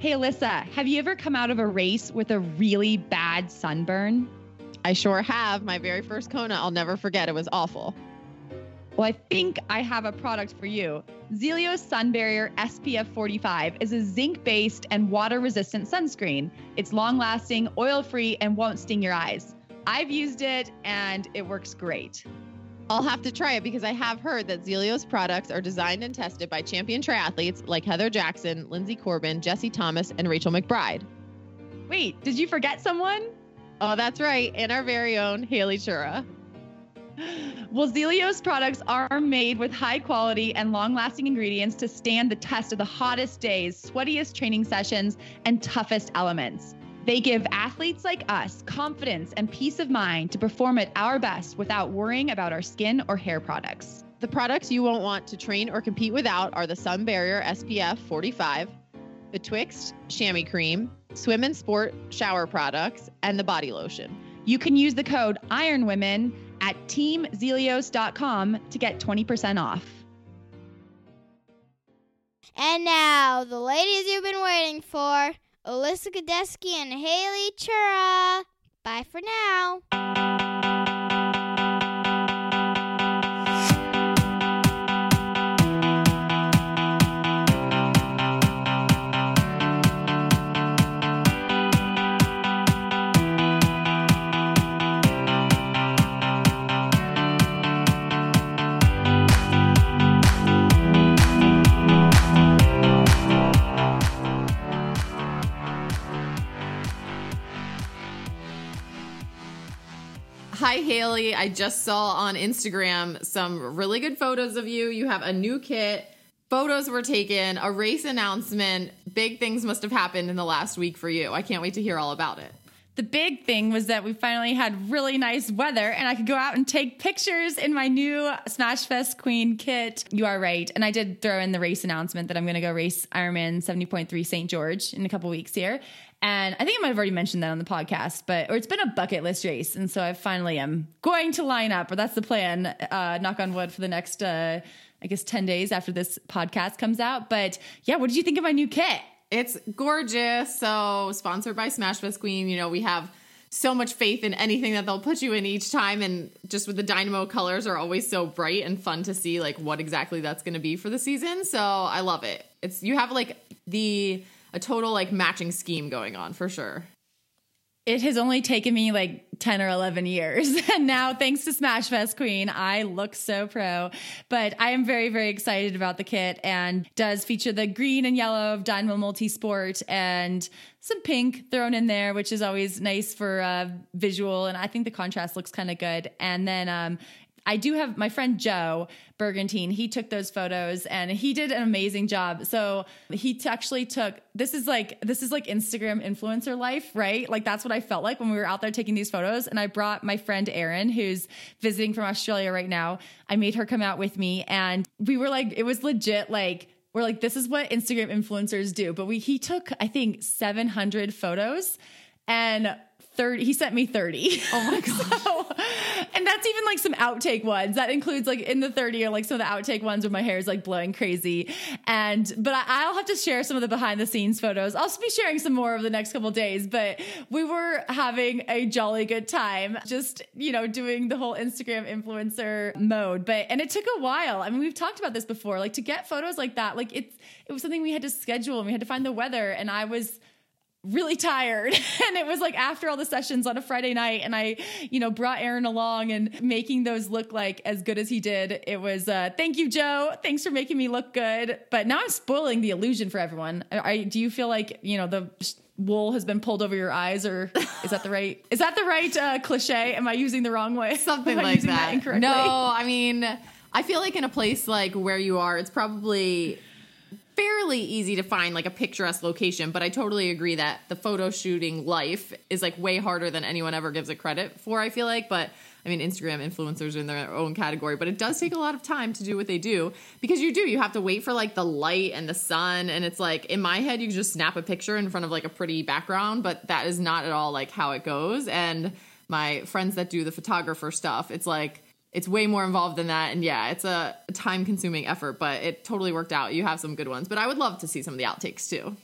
Hey, Alyssa, have you ever come out of a race with a really bad sunburn? I sure have. My very first Kona, I'll never forget. It was awful. Well, I think I have a product for you. Zealios Sun Barrier SPF 45 is a zinc based and water resistant sunscreen. It's long lasting, oil free, and won't sting your eyes. I've used it and it works great. I'll have to try it because I have heard that Zealios products are designed and tested by champion triathletes like Heather Jackson, Linsey Corbin, Jesse Thomas, and Rachel McBride. Wait, did you forget someone? Oh, that's right. And our very own Haley Chura. Well, Zealios products are made with high quality and long lasting ingredients to stand the test of the hottest days, sweatiest training sessions, and toughest elements. They give athletes like us confidence and peace of mind to perform at our best without worrying about our skin or hair products. The products you won't want to train or compete without are the Sun Barrier SPF 45, the Twixt Chamois Cream, Swim and Sport shower products, and the body lotion. You can use the code IRONWOMEN at teamzealios.com to get 20% off. And now, the ladies you've been waiting for Alyssa Godesky and Haley Chura. Bye for now. Hi, Haley. I just saw on Instagram some really good photos of you. You have a new kit. Photos were taken, a race announcement. Big things must have happened in the last week for you. I can't wait to hear all about it. The big thing was that we finally had really nice weather and I could go out and take pictures in my new Smash Fest Queen kit. You are right. And I did throw in the race announcement that I'm going to go race Ironman 70.3 St. George in a couple weeks here. And I think I might have already mentioned that on the podcast, but or it's been a bucket list race, and so I finally am going to line up, or that's the plan. Uh, knock on wood for the next, uh, I guess, ten days after this podcast comes out. But yeah, what did you think of my new kit? It's gorgeous. So sponsored by Smash Fest Queen. You know we have so much faith in anything that they'll put you in each time, and just with the dynamo colors are always so bright and fun to see like what exactly that's going to be for the season. So I love it. It's you have like the a total like matching scheme going on for sure. It has only taken me like 10 or 11 years. And now, thanks to Smash Fest Queen, I look so pro. But I am very, very excited about the kit and does feature the green and yellow of Dynamo Multisport and some pink thrown in there, which is always nice for uh, visual. And I think the contrast looks kind of good. And then um, I do have my friend Joe Bergantine. He took those photos and he did an amazing job. So he t- actually took this is like this is like Instagram influencer life, right? Like that's what I felt like when we were out there taking these photos. And I brought my friend Erin, who's visiting from Australia right now. I made her come out with me, and we were like, it was legit like we're like this is what Instagram influencers do. But we he took I think 700 photos and 30 he sent me 30 oh my god so, and that's even like some outtake ones. That includes like in the 30 or like some of the outtake ones where my hair is like blowing crazy. And but I, I'll have to share some of the behind the scenes photos. I'll be sharing some more over the next couple days. But we were having a jolly good time, just you know, doing the whole Instagram influencer mode. But and it took a while. I mean, we've talked about this before. Like to get photos like that, like it's it was something we had to schedule and we had to find the weather. And I was really tired. And it was like after all the sessions on a friday night and i you know brought Erin along and making those look like as good as he did it was uh thank you joe. Thanks for making me look good. But now i'm spoiling the illusion for everyone. I, I do you feel like you know the wool has been pulled over your eyes or is that the right is that the right uh, cliche? Am i using the wrong way? Something like that. incorrectly? no, I mean, I feel like in a place like where you are, it's probably fairly easy to find like a picturesque location, but I totally agree that the photo shooting life is like way harder than anyone ever gives it credit for, I feel like, but I mean, Instagram influencers are in their own category, but it does take a lot of time to do what they do because you do. You have to wait for like the light and the sun. And it's like in my head, you just snap a picture in front of like a pretty background, but that is not at all like how it goes. And my friends that do the photographer stuff, it's like, it's way more involved than that. And yeah, it's a time consuming effort, but it totally worked out. You have some good ones, but I would love to see some of the outtakes too.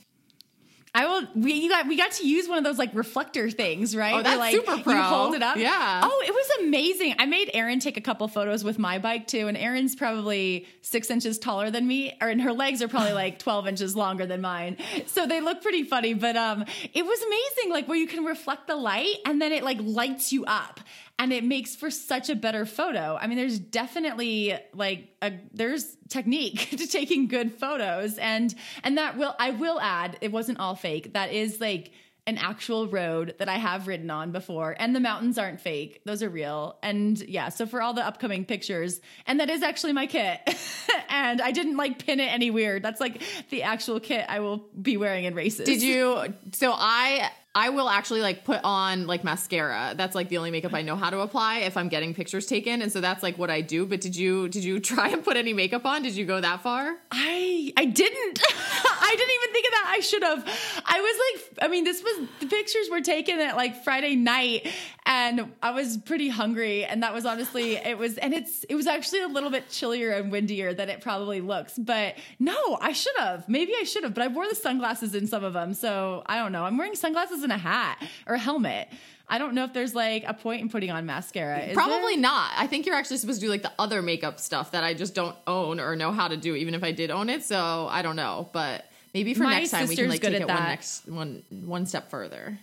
I will. We you got we got to use one of those like reflector things, right? Oh, that's Where, like, super pro. You hold it up. Yeah. Oh, it was amazing. I made Erin take a couple photos with my bike too, and Erin's probably six inches taller than me, or and her legs are probably like twelve inches longer than mine, so they look pretty funny. But um, it was amazing, like where you can reflect the light, and then it like lights you up and it makes for such a better photo. I mean, there's definitely like a there's technique to taking good photos, and and that will I will add it wasn't all fake. That is like an actual road that I have ridden on before, and the mountains aren't fake; those are real. And yeah, so for all the upcoming pictures, and that is actually my kit, and I didn't like pin it any weird. That's like the actual kit I will be wearing in races. Did you? So I I will actually like put on like mascara. That's like the only makeup I know how to apply if I'm getting pictures taken, and so that's like what I do. But did you did you try and put any makeup on? Did you go that far? I I didn't. I didn't even think of that. I should have. I was like, I mean, this was the pictures were taken at like Friday night, and I was pretty hungry, and that was honestly it was, and it's it was actually a little bit chillier and windier than it probably looks. But no, I should have. Maybe I should have. But I wore the sunglasses in some of them, so I don't know. I'm wearing sunglasses and a hat or a helmet. I don't know if there's like a point in putting on mascara. Is Probably there? not. I think you're actually supposed to do like the other makeup stuff that I just don't own or know how to do, even if I did own it. So I don't know, but maybe for My next time we can like take it one next one one step further.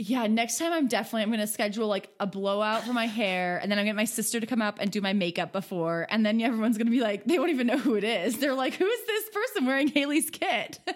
Yeah, next time I'm definitely I'm gonna schedule like a blowout for my hair, and then I'm gonna get my sister to come up and do my makeup before, and then everyone's gonna be like, they won't even know who it is. They're like, who is this person wearing Haley's kit?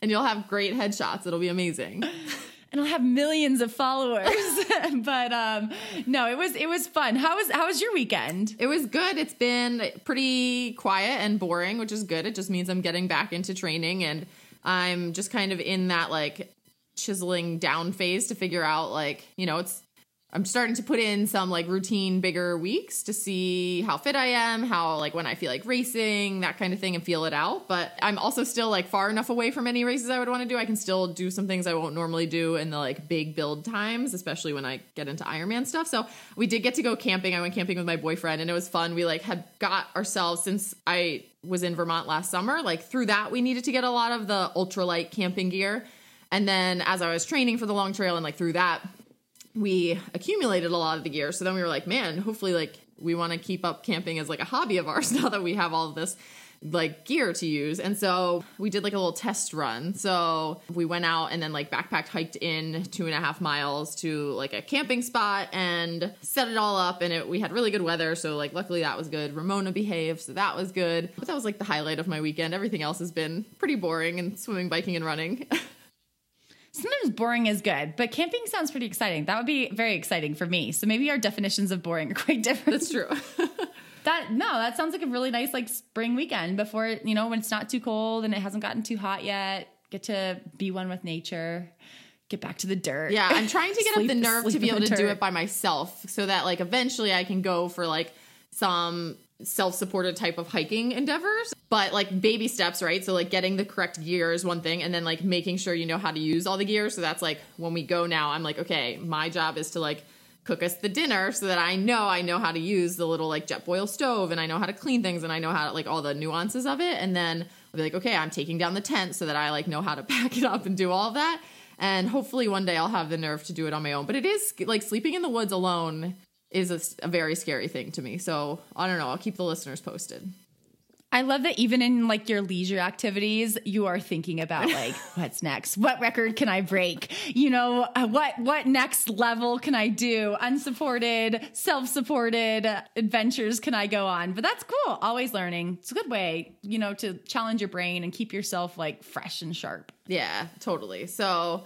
And you'll have great headshots. It'll be amazing. and I'll have millions of followers. but um, no, it was it was fun. How was how was your weekend? It was good. It's been pretty quiet and boring, which is good. It just means I'm getting back into training and I'm just kind of in that like chiseling down phase to figure out like, you know, it's I'm starting to put in some like routine bigger weeks to see how fit I am, how like when I feel like racing, that kind of thing and feel it out. But I'm also still like far enough away from any races I would want to do. I can still do some things I won't normally do in the like big build times, especially when I get into Ironman stuff. So we did get to go camping. I went camping with my boyfriend and it was fun. We like had got ourselves since I was in Vermont last summer, like through that we needed to get a lot of the ultralight camping gear. And then as I was training for the long trail and like through that, we accumulated a lot of the gear. So then we were like, man, hopefully like we want to keep up camping as like a hobby of ours now that we have all of this like gear to use. And so we did like a little test run. So we went out and then like backpacked, hiked in two and a half miles to like a camping spot and set it all up. And it, we had really good weather. So like luckily that was good. Ramona behaved. So that was good. But that was like the highlight of my weekend. Everything else has been pretty boring and swimming, biking, and running. Sometimes boring is good, but camping sounds pretty exciting. That would be very exciting for me. So maybe our definitions of boring are quite different. That's true. That no, that sounds like a really nice like spring weekend before you know when it's not too cold and it hasn't gotten too hot yet. Get to be one with nature. Get back to the dirt. Yeah, I'm trying to get Sleep- up the nerve to be able to do it by myself so that like eventually I can go for like some self-supported type of hiking endeavors but like baby steps right so like getting the correct gear is one thing and then like making sure you know how to use all the gear so that's like when we go now i'm like okay my job is to like cook us the dinner so that I know I know how to use the little like Jetboil stove and I know how to clean things and I know how to like all the nuances of it. And then I'll be like, okay, I'm taking down the tent so that I like know how to pack it up and do all that. And hopefully one day I'll have the nerve to do it on my own. But it is like sleeping in the woods alone is a, a very scary thing to me. So I don't know. I'll keep the listeners posted. I love that even in like your leisure activities, you are thinking about like what's next? What record can I break? You know, uh, what what next level can I do? Unsupported, self-supported adventures can I go on? But that's cool. Always learning. It's a good way, you know, to challenge your brain and keep yourself like fresh and sharp. Yeah, totally. So,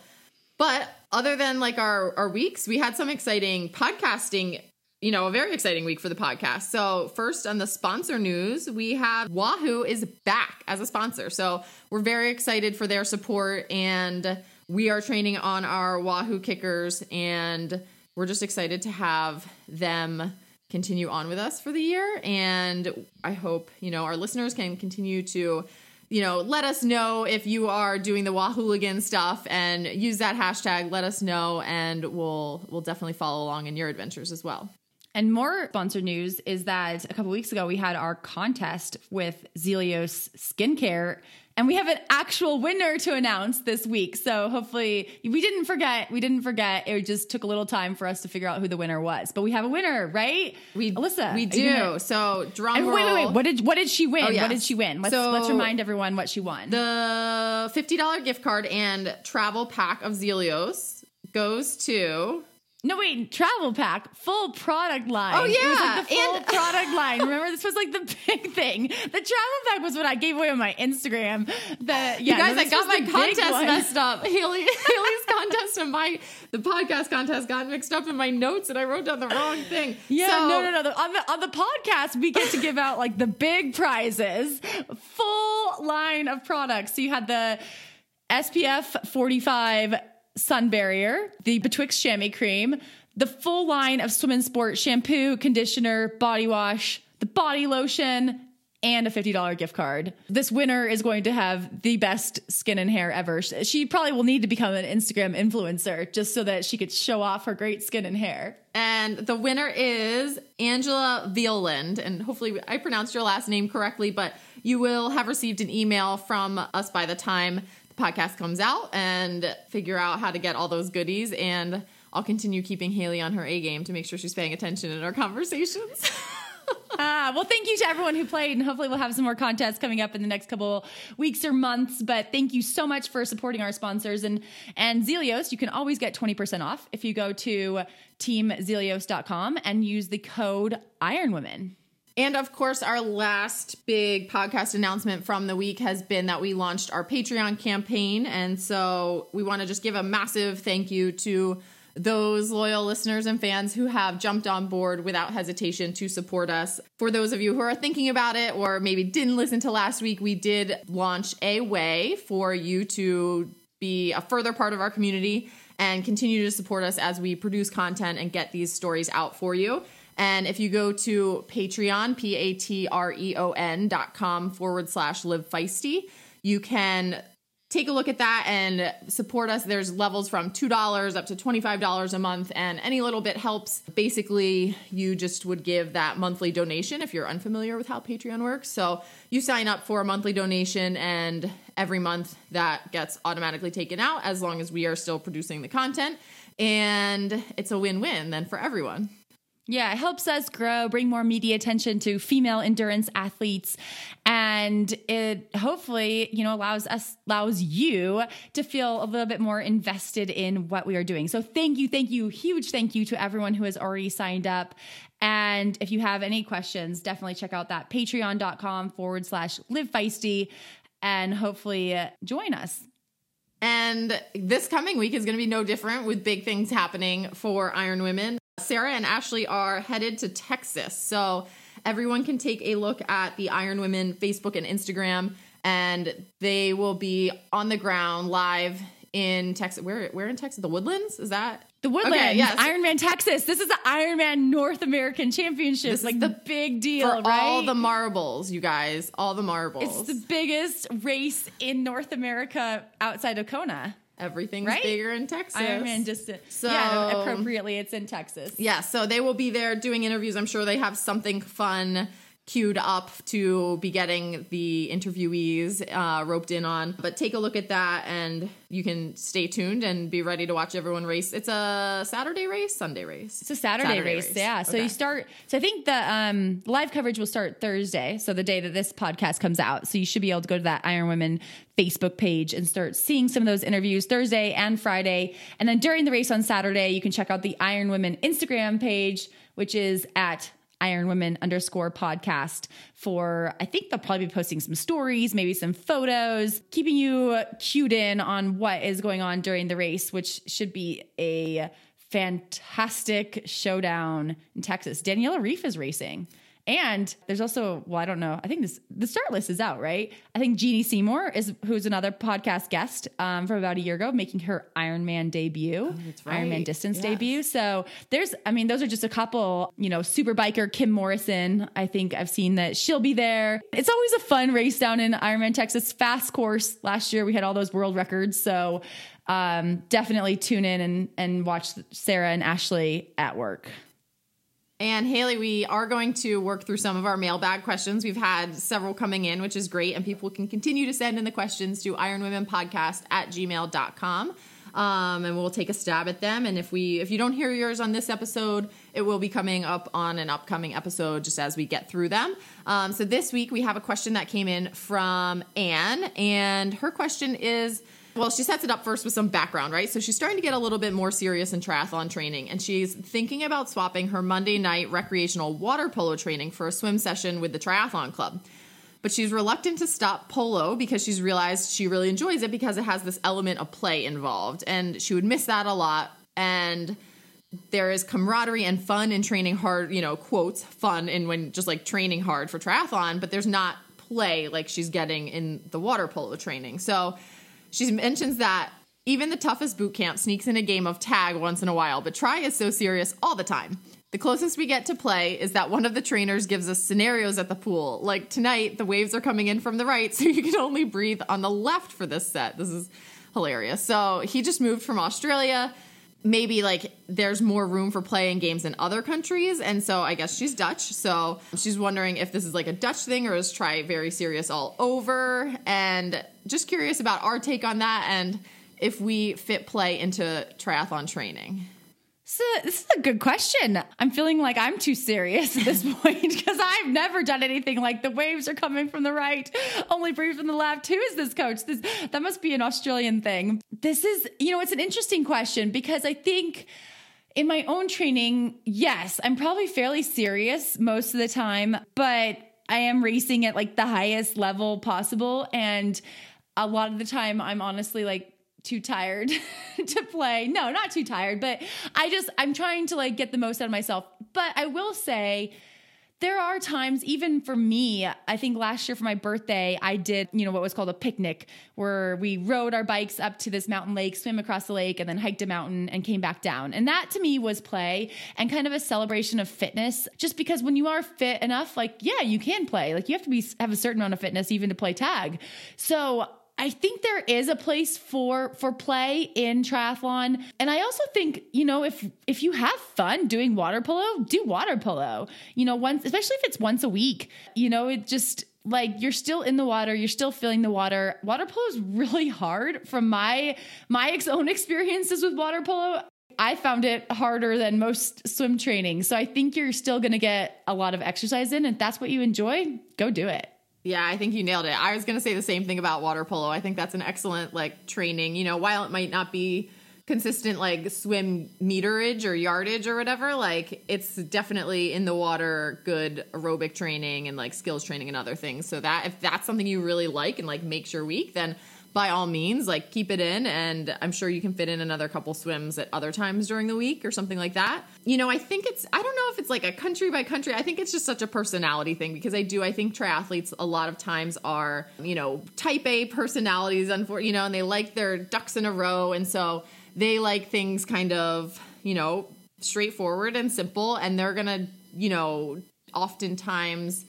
but other than like our our weeks, we had some exciting podcasting you know, a very exciting week for the podcast. So, first on the sponsor news, we have Wahoo is back as a sponsor. So, we're very excited for their support and we are training on our Wahoo KICKRs and we're just excited to have them continue on with us for the year and I hope, you know, our listeners can continue to you know, let us know if you are doing the Wahooligan stuff and use that hashtag. Let us know, and we'll we'll definitely follow along in your adventures as well. And more sponsor news is that a couple weeks ago we had our contest with Zealios Skincare, and we have an actual winner to announce this week. So hopefully we didn't forget. We didn't forget. It just took a little time for us to figure out who the winner was, but we have a winner, right? We Alyssa, we gonna- do. So drum And wait, wait, wait. What did what did she win? Oh. What did she win? Let's So- let's remind everyone what she won. The fifty dollar gift card and travel pack of Zealios goes to No, wait, travel pack, full product line. Oh, It was yeah, like the full and- product line. Remember, this was like the big thing. The travel pack was what I gave away on my Instagram. The yeah, you guys. I got my contest messed up. Haley Haley's contest and my the podcast contest got mixed up in my notes, and I wrote down the wrong thing. Yeah, So- no, no, no. The, on the on the podcast, we get to give out like the big prizes, full line of products. So you had the SPF 45 sun barrier, the Betwixt chamois cream, the full line of swim and sport shampoo, conditioner, body wash, the body lotion, and a $50 gift card. This winner is going to have the best skin and hair ever. She probably will need to become an Instagram influencer just so that she could show off her great skin and hair. And the winner is Angela Violand. And hopefully I pronounced your last name correctly, but you will have received an email from us by the time the podcast comes out and figure out how to get all those goodies. And I'll continue keeping Haley on her A game to make sure she's paying attention in our conversations. Ah, well, thank you to everyone who played, and hopefully we'll have some more contests coming up in the next couple weeks or months. But thank you so much for supporting our sponsors and and Zealios. You can always get twenty percent off if you go to teamzealios.com and use the code Iron Women. And of course, our last big podcast announcement from the week has been that we launched our Patreon campaign. And so we want to just give a massive thank you to those loyal listeners and fans who have jumped on board without hesitation to support us. For those of you who are thinking about it or maybe didn't listen to last week, we did launch a way for you to be a further part of our community and continue to support us as we produce content and get these stories out for you. And if you go to Patreon, P A T R E O N dot com forward slash live feisty, you can take a look at that and support us. There's levels from $2 up to $25 a month, and any little bit helps. Basically, you just would give that monthly donation if you're unfamiliar with how Patreon works. So you sign up for a monthly donation, and every month that gets automatically taken out as long as we are still producing the content. And it's a win win then for everyone. Yeah, it helps us grow, bring more media attention to female endurance athletes, and it hopefully, you know, allows us allows you to feel a little bit more invested in what we are doing. So thank you, thank you, huge thank you to everyone who has already signed up. And if you have any questions, definitely check out that patreon.com forward slash live feisty and hopefully uh, join us. And this coming week is going to be no different with big things happening for Iron Women. Sarah and Ashley are headed to Texas. So everyone can take a look at the Iron Women Facebook and Instagram, and they will be on the ground live in Texas. Where, where in Texas? The Woodlands? Is that? The Woodlands, Okay, yes. Ironman Texas. This is the Ironman North American Championship. This is like the- big deal, For right? all the marbles, you guys. All the marbles. It's the biggest race in North America outside of Kona. Everything's Right? bigger in Texas. Ironman distance. So- yeah, appropriately, it's in Texas. Yeah, so they will be there doing interviews. I'm sure they have something fun queued up to be getting the interviewees uh, roped in on. But take a look at that and you can stay tuned and be ready to watch everyone race. It's a Saturday race, Sunday race. It's a Saturday, race, yeah. So Okay. you start. So I think the um, live coverage will start Thursday, so the day that this podcast comes out. So you should be able to go to that Iron Women Facebook page and start seeing some of those interviews Thursday and Friday. And then during the race on Saturday, you can check out the Iron Women Instagram page, which is at Iron Women underscore podcast for I think they'll probably be posting some stories, maybe some photos, keeping you cued in on what is going on during the race, which should be a fantastic showdown in Texas. Daniela Ryf is racing. And there's also, well, I don't know. I think this the start list is out, right? I think Jeanni Seymour is who's another podcast guest um, from about a year ago, making her Ironman debut, right. Ironman distance Yes. debut. So there's, I mean, those are just a couple. You know, super biker Kim Morrison. I think I've seen that she'll be there. It's always a fun race down in Ironman Texas. Fast course. Last year we had all those world records. So um, definitely tune in and and watch Sarah and Ashley at work. And Haley, we are going to work through some of our mailbag questions. We've had several coming in, which is great. And people can continue to send in the questions to ironwomenpodcast at gmail.com. Um, and we'll take a stab at them. And if we if you don't hear yours on this episode, it will be coming up on an upcoming episode just as we get through them. Um, so this week we have a question that came in from Anne, and her question is well, she sets it up first with some background, right? So she's starting to get a little bit more serious in triathlon training, and she's thinking about swapping her Monday night recreational water polo training for a swim session with the triathlon club. But she's reluctant to stop polo because she's realized she really enjoys it because it has this element of play involved, and she would miss that a lot. And there is camaraderie and fun in training hard, you know, quotes, fun in when just like training hard for triathlon, but there's not play like she's getting in the water polo training. So she mentions that even the toughest boot camp sneaks in a game of tag once in a while, but try is so serious all the time. The closest we get to play is that one of the trainers gives us scenarios at the pool. Like tonight, the waves are coming in from the right, so you can only breathe on the left for this set. This is hilarious. So he just moved from Australia. Maybe like there's more room for playing games in other countries. And so I guess she's Dutch. So she's wondering if this is like a Dutch thing or is try very serious all over. And just curious about our take on that and if we fit play into triathlon training. So this is a good question. I'm feeling like I'm too serious at this point because I've never done anything like the waves are coming from the right, only breathe from the left. Who is this coach? This that must be an Australian thing. This is, you know, it's an interesting question because I think in my own training, yes, I'm probably fairly serious most of the time, but I am racing at like the highest level possible and a lot of the time I'm honestly like too tired to play. No, not too tired, but I just I'm trying to like get the most out of myself. But I will say there are times even for me, I think last year for my birthday, I did, you know, what was called a picnic where we rode our bikes up to this mountain lake, swim across the lake and then hiked a mountain and came back down. And that to me was play and kind of a celebration of fitness just because when you are fit enough, like yeah, you can play. Like you have to be have a certain amount of fitness even to play tag. So I think there is a place for for play in triathlon. And I also think, you know, if if you have fun doing water polo, do water polo. You know, once especially if it's once a week. You know, it just like you're still in the water, you're still feeling the water. Water polo is really hard from my my own experiences with water polo. I found it harder than most swim training. So I think you're still going to get a lot of exercise in. And that's what you enjoy, go do it. Yeah, I think you nailed it. I was going to say the same thing about water polo. I think that's an excellent like training. You know, while it might not be consistent like swim meterage or yardage or whatever, like it's definitely in the water good aerobic training and like skills training and other things. So that if that's something you really like and like makes your week, then by all means, like keep it in. And I'm sure you can fit in another couple swims at other times during the week or something like that. You know, I think it's, I don't know if it's like a country by country. I think it's just such a personality thing because I do, I think triathletes a lot of times are, you know, type A personalities, you know, and they like their ducks in a row. And so they like things kind of, you know, straightforward and simple. And they're going to, you know, oftentimes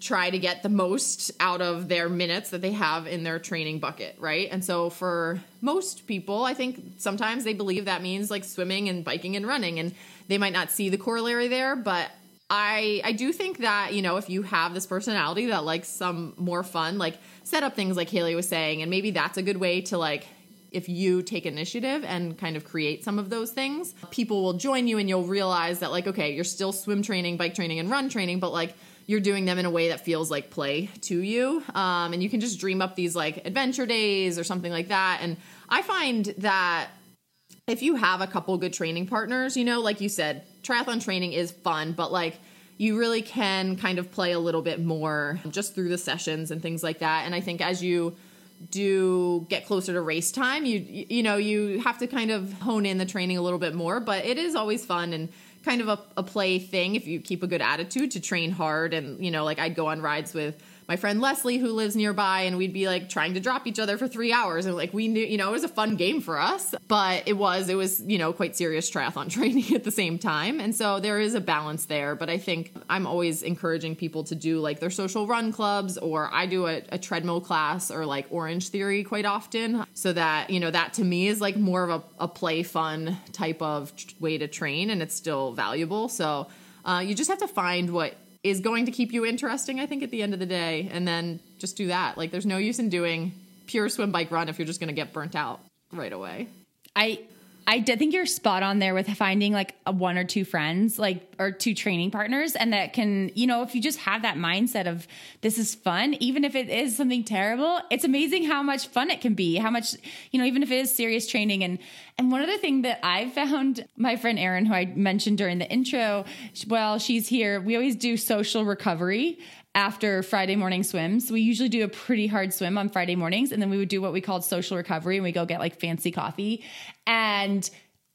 try to get the most out of their minutes that they have in their training bucket, right? And so for most people, I think sometimes they believe that means like swimming and biking and running and they might not see the corollary there, but I I do think that, you know, if you have this personality that likes some more fun, like set up things like Haley was saying and maybe that's a good way to like if you take initiative and kind of create some of those things, people will join you and you'll realize that like okay, you're still swim training, bike training and run training, but like you're doing them in a way that feels like play to you. Um, and you can just dream up these like adventure days or something like that. And I find that if you have a couple good training partners, you know, like you said, triathlon training is fun, but like you really can kind of play a little bit more just through the sessions and things like that. And I think as you do get closer to race time, you you know, you have to kind of hone in the training a little bit more, but it is always fun and kind of a, a play thing if you keep a good attitude to train hard and you know, like I'd go on rides with my friend Leslie, who lives nearby, and we'd be like trying to drop each other for three hours. And like we knew, you know, it was a fun game for us, but it was, it was, you know, quite serious triathlon training at the same time. And so there is a balance there. But I think I'm always encouraging people to do like their social run clubs, or I do a, a treadmill class or like Orange Theory quite often. So that, you know, that to me is like more of a, a play fun type of way to train and it's still valuable. So uh, you just have to find what is going to keep you interesting, I think, at the end of the day. And then just do that. Like, there's no use in doing pure swim, bike, run if you're just going to get burnt out right away. I I did think you're spot on there with finding like a one or two friends, like or two training partners, and that can, you know, if you just have that mindset of this is fun, even if it is something terrible, it's amazing how much fun it can be. How much, you know, even if it is serious training. And and one other thing that I found, my friend Erin, who I mentioned during the intro, well, she's here. We always do social recovery, after Friday morning swims. We usually do a pretty hard swim on Friday mornings, and then we would do what we called social recovery, and we go get like fancy coffee. And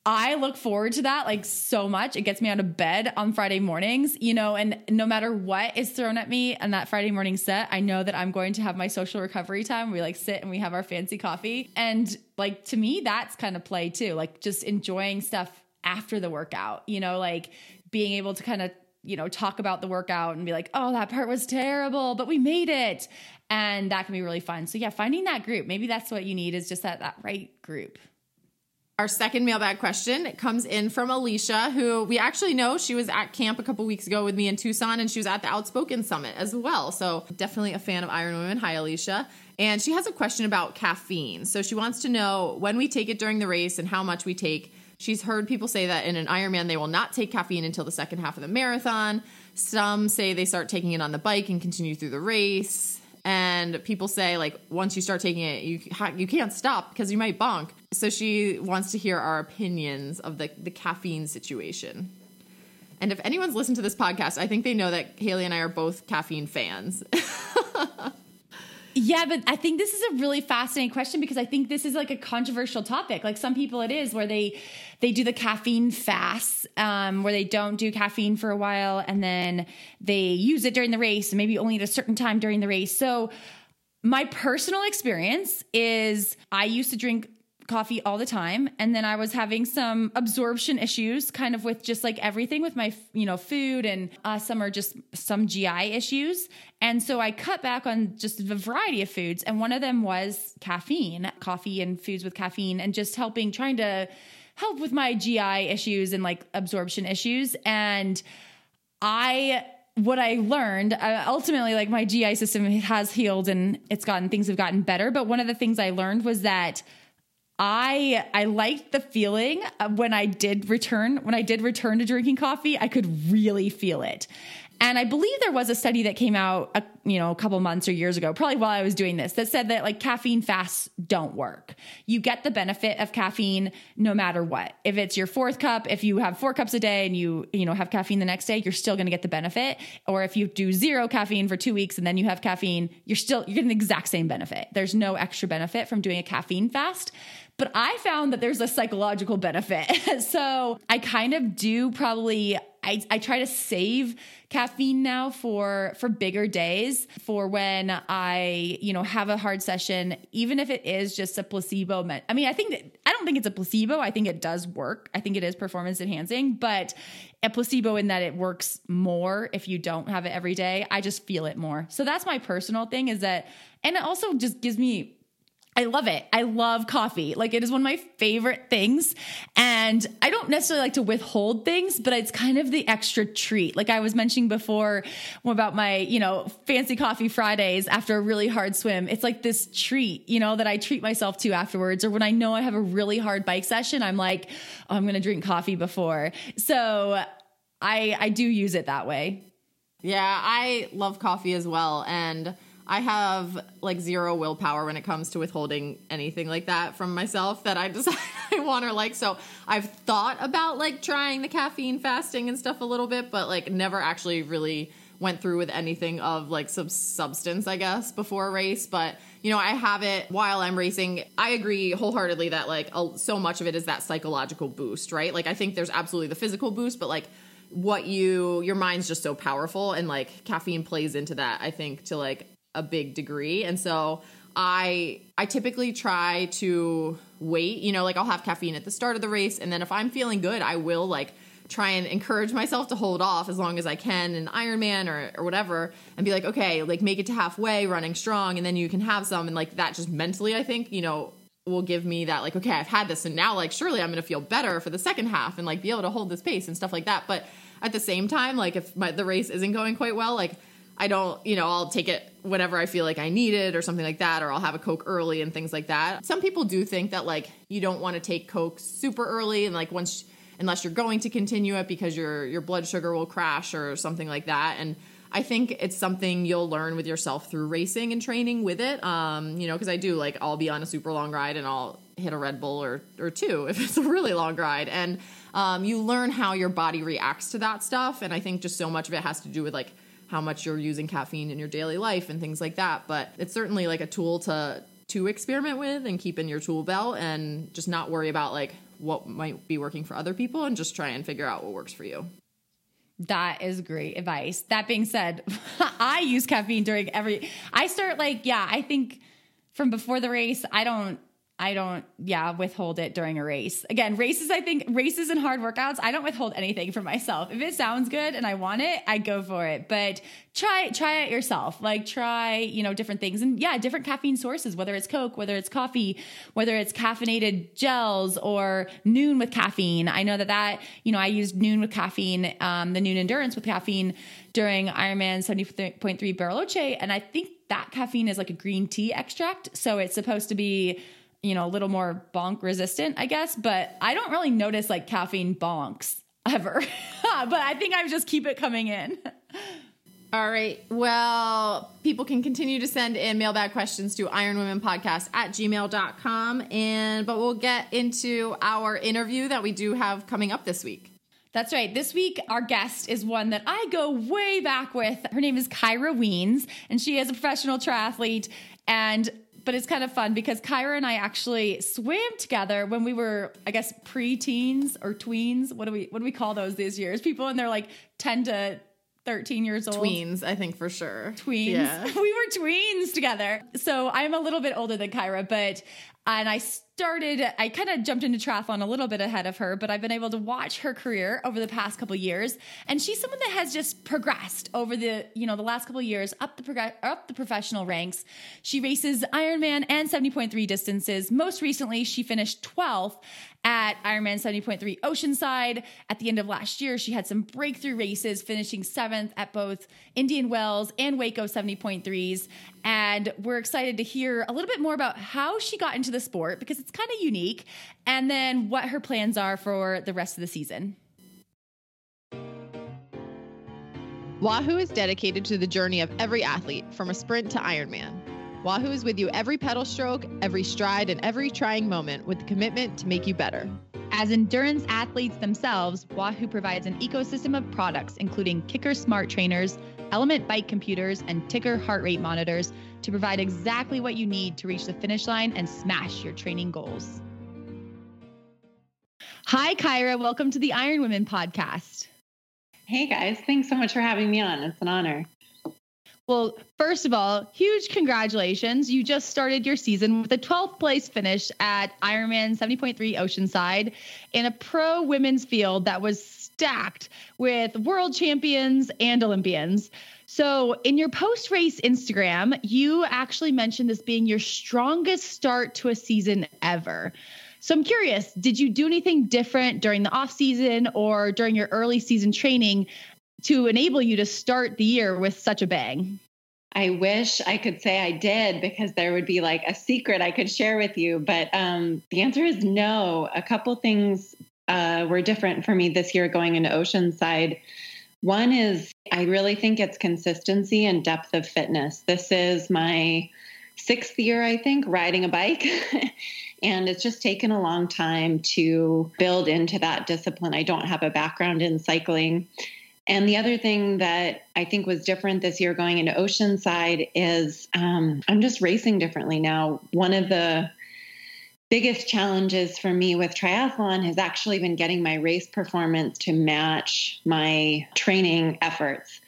I look forward to that like so much. It gets me out of bed on Friday mornings, you know, and no matter what is thrown at me on that Friday morning set, I know that I'm going to have my social recovery time. We like sit and we have our fancy coffee. And like to me, that's kind of play too, like just enjoying stuff after the workout, you know, like being able to kind of you know, talk about the workout and be like, oh, that part was terrible, but we made it. And that can be really fun. So, yeah, finding that group, maybe that's what you need is just that, that right group. Our second mailbag question comes in from Alicia, who we actually know she was at camp a couple weeks ago with me in Tucson, and she was at the Outspoken Summit as well. So, definitely a fan of Iron Women. Hi, Alicia. And she has a question about caffeine. So, she wants to know when we take it during the race and how much we take She's heard people say that in an Ironman they will not take caffeine until the second half of the marathon. Some say they start taking it on the bike and continue through the race. And people say like once you start taking it, you you can't stop because you might bonk. So she wants to hear our opinions of the the caffeine situation. And if anyone's listened to this podcast, I think they know that Haley and I are both caffeine fans. Yeah, but I think this is a really fascinating question because I think this is like a controversial topic. Like some people, it is where they they do the caffeine fast, um, where they don't do caffeine for a while and then they use it during the race, and maybe only at a certain time during the race. So my personal experience is I used to drink coffee all the time. And then i was having some absorption issues kind of with just like everything with my you know food and uh, some are just some gi issues. And so i cut back on just a variety of foods. And one of them was caffeine coffee and foods with caffeine and just helping trying to help with my gi issues and like absorption issues. And i what I learned uh, ultimately, like my GI system has healed and it's gotten things have gotten better. But one of the things I learned was that I I liked the feeling when I did return when I did return to drinking coffee. I could really feel it. And I believe there was a study that came out, a, you know, a couple months or years ago, probably while I was doing this, that said that like caffeine fasts don't work. You get the benefit of caffeine no matter what. If it's your fourth cup, if you have four cups a day and you, you know, have caffeine the next day, you're still going to get the benefit. Or if you do zero caffeine for two weeks and then you have caffeine, you're still, you're getting the exact same benefit. There's no extra benefit from doing a caffeine fast. But I found that there's a psychological benefit. so I kind of do probably I, I try to save caffeine now for for bigger days for when I you know have a hard session even if it is just a placebo I mean I think that I don't think it's a placebo. I think it does work. I think it is performance enhancing, but a placebo in that it works more if you don't have it every day. I just feel it more. So that's my personal thing is that, and it also just gives me I love it. I love coffee. Like it is one of my favorite things. And I don't necessarily like to withhold things, but it's kind of the extra treat. Like I was mentioning before about my, you know, fancy coffee Fridays after a really hard swim. It's like this treat, you know, that I treat myself to afterwards. Or when I know I have a really hard bike session, I'm like, oh, I'm going to drink coffee before. So I, I do use it that way. Yeah, I love coffee as well. And I have like zero willpower when it comes to withholding anything like that from myself that I decide I want or like. So I've thought about like trying the caffeine fasting and stuff a little bit, but like never actually really went through with anything of like some substance, I guess, before a race. But you know, I have it while I'm racing. I agree wholeheartedly that like so much of it is that psychological boost, right? Like I think there's absolutely the physical boost, but like what you your mind's just so powerful and like caffeine plays into that i think to like a big degree. And so I I typically try to wait, you know, like I'll have caffeine at the start of the race and then if I'm feeling good, I will like try and encourage myself to hold off as long as I can in Ironman or, or whatever and be like, okay, like make it to halfway running strong and then you can have some and like that just mentally I think, you know, will give me that like, okay, I've had this and now like surely I'm gonna feel better for the second half and like be able to hold this pace and stuff like that. But at the same time, like if my the race isn't going quite well, like I don't, you know, I'll take it whenever I feel like I need it or something like that, or I'll have a Coke early and things like that. Some people do think that like you don't want to take Coke super early and like once unless you're going to continue it because your your blood sugar will crash or something like that. And I think it's something you'll learn with yourself through racing and training with it. Um, you know, because I do like I'll be on a super long ride and I'll hit a Red Bull or or two if it's a really long ride. And um, you learn how your body reacts to that stuff. And I think just so much of it has to do with like how much you're using caffeine in your daily life and things like that. But it's certainly like a tool to to experiment with and keep in your tool belt and just not worry about like what might be working for other people and just try and figure out what works for you. That is great advice. That being said, I use caffeine during every I start like yeah, I think from before the race, I don't I don't, yeah, withhold it during a race. Again, races, I think races and hard workouts, I don't withhold anything for myself. If it sounds good and I want it, I go for it. But try, try it yourself. Like try, you know, different things and yeah, different caffeine sources, whether it's Coke, whether it's coffee, whether it's caffeinated gels or Nuun with caffeine. I know that that, you know, I used Nuun with caffeine, um, the Nuun endurance with caffeine during Ironman 70.3 Bariloche. And I think that caffeine is like a green tea extract. So it's supposed to be, you know, a little more bonk resistant, I guess. But I don't really notice like caffeine bonks ever. but I think I just keep it coming in. All right. Well, people can continue to send in mailbag questions to ironwomenpodcast at gmail.com. And but we'll get into our interview that we do have coming up this week. That's right. This week, our guest is one that I go way back with. Her name is Kyra Wiens, and she is a professional triathlete. And but it's kind of fun because Kyra and I actually swam together when we were, I guess, pre-teens or tweens. What do we what do we call those these years? People and they're like ten to 13 years old. Tweens, I think for sure. Tweens. Yeah. we were tweens together. So I'm a little bit older than Kyra, but and I started, I kind of jumped into triathlon a little bit ahead of her, but I've been able to watch her career over the past couple years. And she's someone that has just progressed over the, you know, the last couple years up the prog- up the professional ranks. She races Ironman and 70.3 distances. Most recently, she finished 12th at Ironman 70.3 Oceanside. At the end of last year, she had some breakthrough races, finishing seventh at both Indian Wells and Waco 70.3s. And we're excited to hear a little bit more about how she got into the sport because it's kind of unique, and then what her plans are for the rest of the season. Wahoo is dedicated to the journey of every athlete from a sprint to Ironman. Wahoo is with you every pedal stroke, every stride, and every trying moment with the commitment to make you better. As endurance athletes themselves, Wahoo provides an ecosystem of products, including KICKR Smart Trainers, ELEMNT Bike computers, and TICKR heart rate monitors to provide exactly what you need to reach the finish line and smash your training goals. Hi, Kyra. Welcome to the Iron Women podcast. Hey, guys. Thanks so much for having me on. It's an honor. Well, first of all, huge congratulations. You just started your season with a 12th place finish at Ironman 70.3 Oceanside in a pro women's field that was stacked with world champions and Olympians. So, in your post race Instagram, you actually mentioned this being your strongest start to a season ever. So, I'm curious, did you do anything different during the off season or during your early season training to enable you to start the year with such a bang? I wish I could say I did because there would be like a secret I could share with you. But um, the answer is no. A couple things uh, were different for me this year going into Oceanside. One is I really think it's consistency and depth of fitness. This is my sixth year, I think, riding a bike. and it's just taken a long time to build into that discipline. I don't have a background in cycling. And the other thing that I think was different this year going into Oceanside is um, I'm just racing differently now. One of the biggest challenges for me with triathlon has actually been getting my race performance to match my training efforts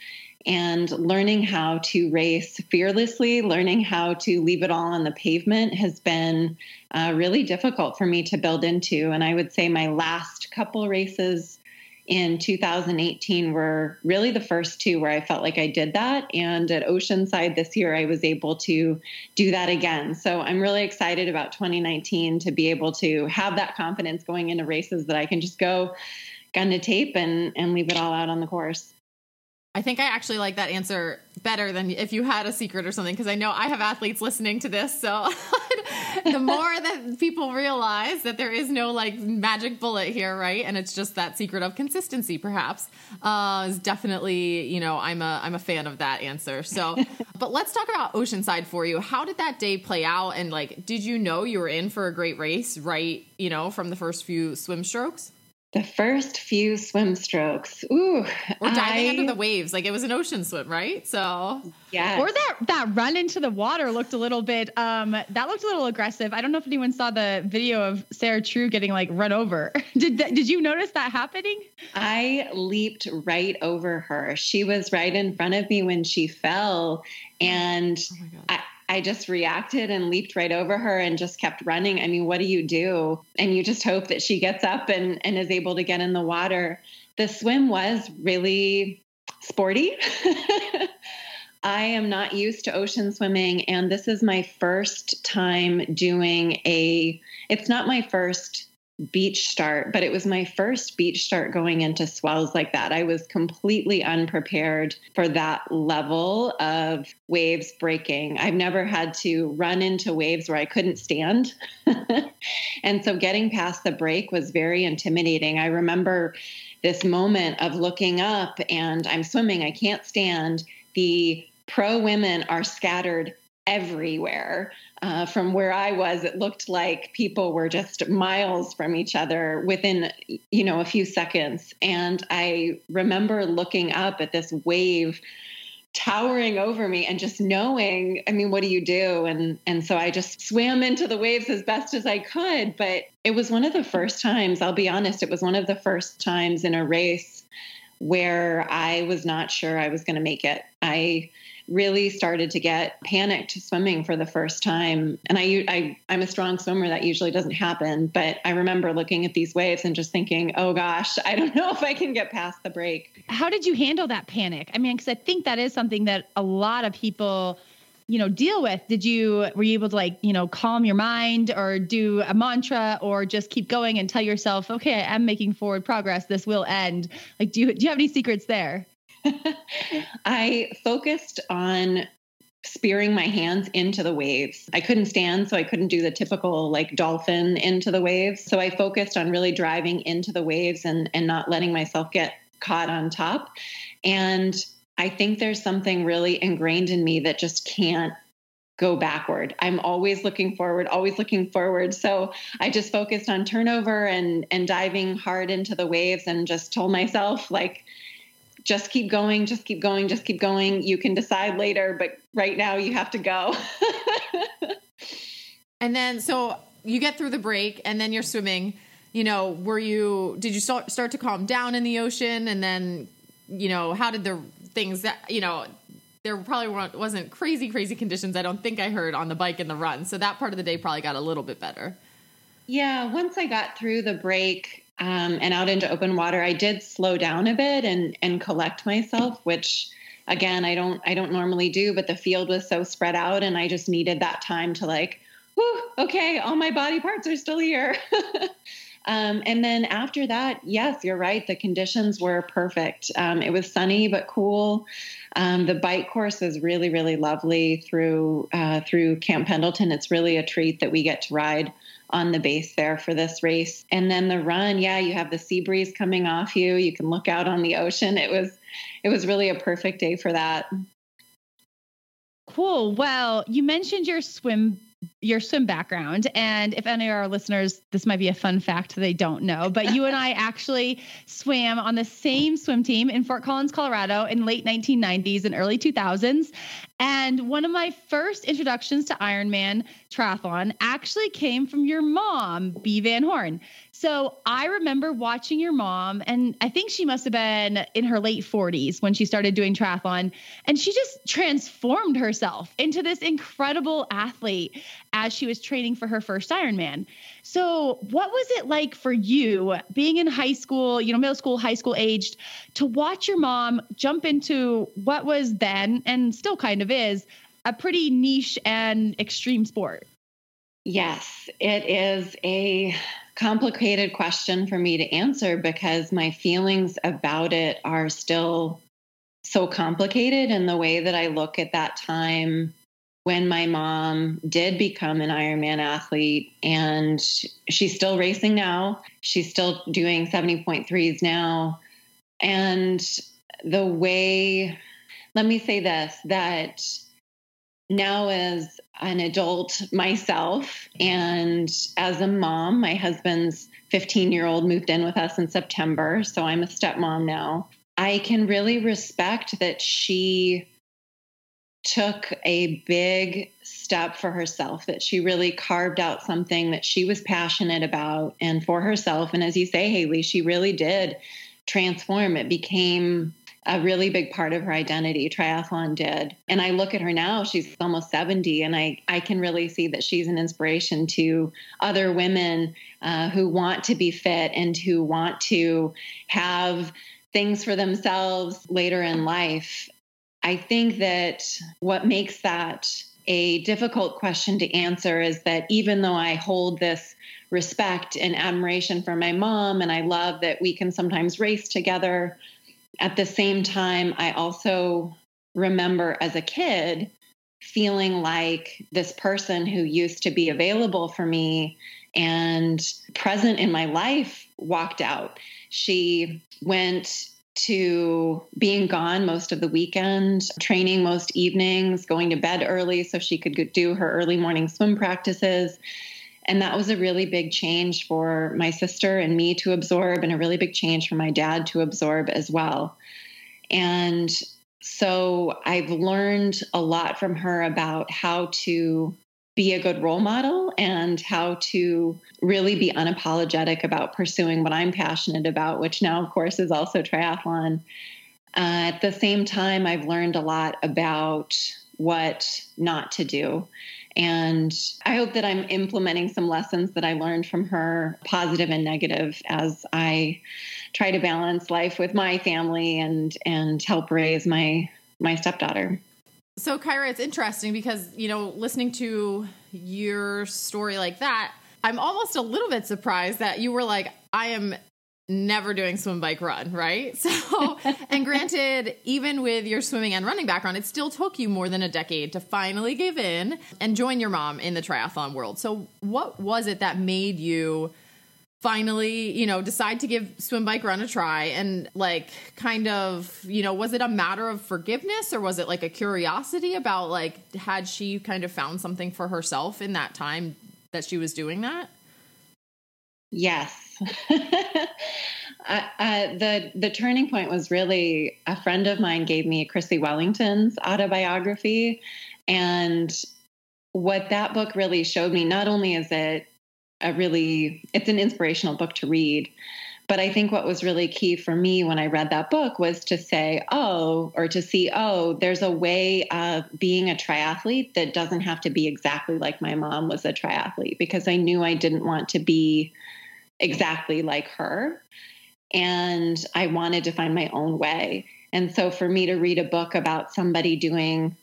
and learning how to race fearlessly, learning how to leave it all on the pavement has been uh, really difficult for me to build into. And I would say my last couple races in 2018 were really the first two where I felt like I did that. And at Oceanside this year, I was able to do that again. So I'm really excited about 2019 to be able to have that confidence going into races that I can just go gun to tape and, and leave it all out on the course. I think I actually like that answer better than if you had a secret or something because I know I have athletes listening to this. So the more that people realize that there is no like magic bullet here, right? And it's just that secret of consistency, perhaps, uh, is definitely you know I'm a I'm a fan of that answer. So, but let's talk about Oceanside for you. How did that day play out? And like, did you know you were in for a great race, right? You know, from the first few swim strokes. The first few swim strokes. Ooh. Or diving I, under the waves. Like it was an ocean swim, right? So yeah. Or that that run into the water looked a little bit um that looked a little aggressive. I don't know if anyone saw the video of Sarah True getting like run over. did that, did you notice that happening? I leaped right over her. She was right in front of me when she fell and oh I I just reacted and leaped right over her and just kept running. I mean, what do you do? And you just hope that she gets up and, and is able to get in the water. The swim was really sporty. I am not used to ocean swimming, and this is my first time doing a, it's not my first beach start, but it was my first beach start going into swells like that. I was completely unprepared for that level of waves breaking. I've never had to run into waves where I couldn't stand. and so getting past the break was very intimidating. I remember this moment of looking up and I'm swimming, I can't stand. The pro women are scattered everywhere. Uh, from where I was, it looked like people were just miles from each other within, you know, a few seconds. And I remember looking up at this wave towering over me and just knowing i mean what do you do and and so i just swam into the waves as best as i could but it was one of the first times i'll be honest it was one of the first times in a race where i was not sure i was going to make it i really started to get panicked swimming for the first time. And I, I, I'm a strong swimmer. That usually doesn't happen. But I remember looking at these waves and just thinking, oh gosh, I don't know if I can get past the break. How did you handle that panic? I mean, because I think that is something that a lot of people you know deal with did you were you able to like you know calm your mind or do a mantra or just keep going and tell yourself okay i am making forward progress this will end like do you do you have any secrets there I focused on spearing my hands into the waves. I couldn't stand, so I couldn't do the typical like dolphin into the waves. So I focused on really driving into the waves and and not letting myself get caught on top. And I think there's something really ingrained in me that just can't go backward. I'm always looking forward, always looking forward. So I just focused on turnover and and diving hard into the waves and just told myself like just keep going, just keep going, just keep going. You can decide later, but right now you have to go. and then, so you get through the break and then you're swimming. You know, were you, did you start, start to calm down in the ocean? And then, you know, how did the things that, you know, there probably wasn't crazy, crazy conditions. I don't think I heard on the bike and the run. So that part of the day probably got a little bit better. Yeah, once I got through the break um, and out into open water, I did slow down a bit and and collect myself, which again I don't I don't normally do. But the field was so spread out, and I just needed that time to like, whew, okay, all my body parts are still here. Um, and then after that, yes, you're right. The conditions were perfect. Um, it was sunny but cool. Um, the bike course is really, really lovely through uh, through Camp Pendleton. It's really a treat that we get to ride on the base there for this race. And then the run, yeah, you have the sea breeze coming off you. You can look out on the ocean. It was it was really a perfect day for that. Cool. Well, you mentioned your swim your swim background. And if any of our listeners, this might be a fun fact they don't know, but you and I actually swam on the same swim team in Fort Collins, Colorado in late 1990s and early 2000s. And one of my first introductions to Ironman triathlon actually came from your mom, B. Van Horn. So I remember watching your mom, and I think she must have been in her late 40s when she started doing triathlon. And she just transformed herself into this incredible athlete as she was training for her first Ironman. So, what was it like for you being in high school, you know, middle school, high school aged, to watch your mom jump into what was then and still kind of is a pretty niche and extreme sport? Yes, it is a complicated question for me to answer because my feelings about it are still so complicated in the way that I look at that time when my mom did become an Ironman athlete and she's still racing now. She's still doing 70.3s now. And the way, let me say this, that now as an adult myself and as a mom, my husband's 15 year old moved in with us in September. So I'm a stepmom now. I can really respect that she took a big step for herself, that she really carved out something that she was passionate about and for herself. And as you say, Haley, she really did transform. It became a really big part of her identity triathlon did and i look at her now she's almost 70 and i, I can really see that she's an inspiration to other women uh, who want to be fit and who want to have things for themselves later in life i think that what makes that a difficult question to answer is that even though i hold this respect and admiration for my mom and i love that we can sometimes race together at the same time, I also remember as a kid feeling like this person who used to be available for me and present in my life walked out. She went to being gone most of the weekend, training most evenings, going to bed early so she could do her early morning swim practices. And that was a really big change for my sister and me to absorb, and a really big change for my dad to absorb as well. And so I've learned a lot from her about how to be a good role model and how to really be unapologetic about pursuing what I'm passionate about, which now, of course, is also triathlon. Uh, at the same time, I've learned a lot about what not to do. And I hope that I'm implementing some lessons that I learned from her, positive and negative, as I try to balance life with my family and and help raise my my stepdaughter. So Kyra, it's interesting because, you know, listening to your story like that, I'm almost a little bit surprised that you were like, I am never doing swim bike run, right? So, and granted, even with your swimming and running background, it still took you more than a decade to finally give in and join your mom in the triathlon world. So, what was it that made you finally, you know, decide to give swim bike run a try and like kind of, you know, was it a matter of forgiveness or was it like a curiosity about like had she kind of found something for herself in that time that she was doing that? Yes. uh, uh, the the turning point was really a friend of mine gave me Chrissie Wellington's autobiography, and what that book really showed me. Not only is it a really it's an inspirational book to read, But I think what was really key for me when I read that book was to say, oh, or to see, oh, there's a way of being a triathlete that doesn't have to be exactly like my mom was a triathlete because I knew I didn't want to be exactly like her. And I wanted to find my own way. And so for me to read a book about somebody doing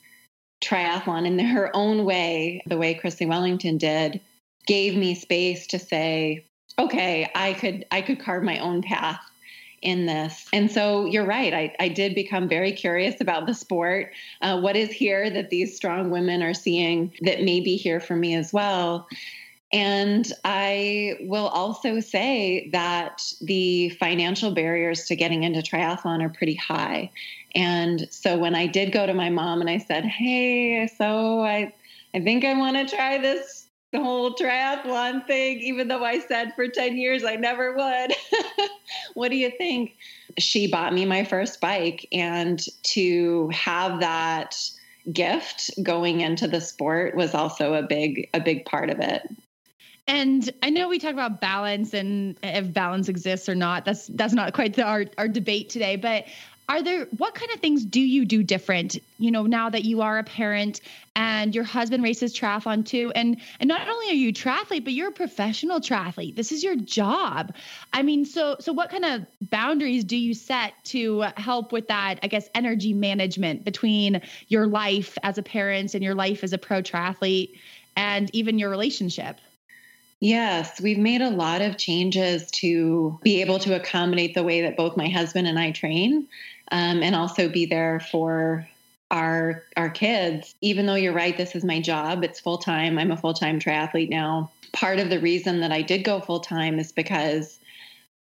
triathlon in her own way, the way Chrissie Wellington did, gave me space to say, okay, I could I could carve my own path in this. And so you're right. I, I did become very curious about the sport. Uh, what is here that these strong women are seeing that may be here for me as well? And I will also say that the financial barriers to getting into triathlon are pretty high. And so when I did go to my mom and I said, Hey, so I, I think I want to try this the whole triathlon thing, even though I said for 10 years I never would. what do you think? She bought me my first bike, and to have that gift going into the sport was also a big a big part of it and I know we talk about balance and if balance exists or not. That's that's not quite the, our our debate today. But are there what kind of things do you do different? You know, now that you are a parent and your husband races triathlon too, and and not only are you triathlete, but you're a professional triathlete. This is your job. I mean, so so what kind of boundaries do you set to help with that? I guess energy management between your life as a parent and your life as a pro triathlete, and even your relationship. Yes, we've made a lot of changes to be able to accommodate the way that both my husband and I train, um, and also be there for our our kids. Even though you're right, this is my job. It's full time. I'm a full time triathlete now. Part of the reason that I did go full time is because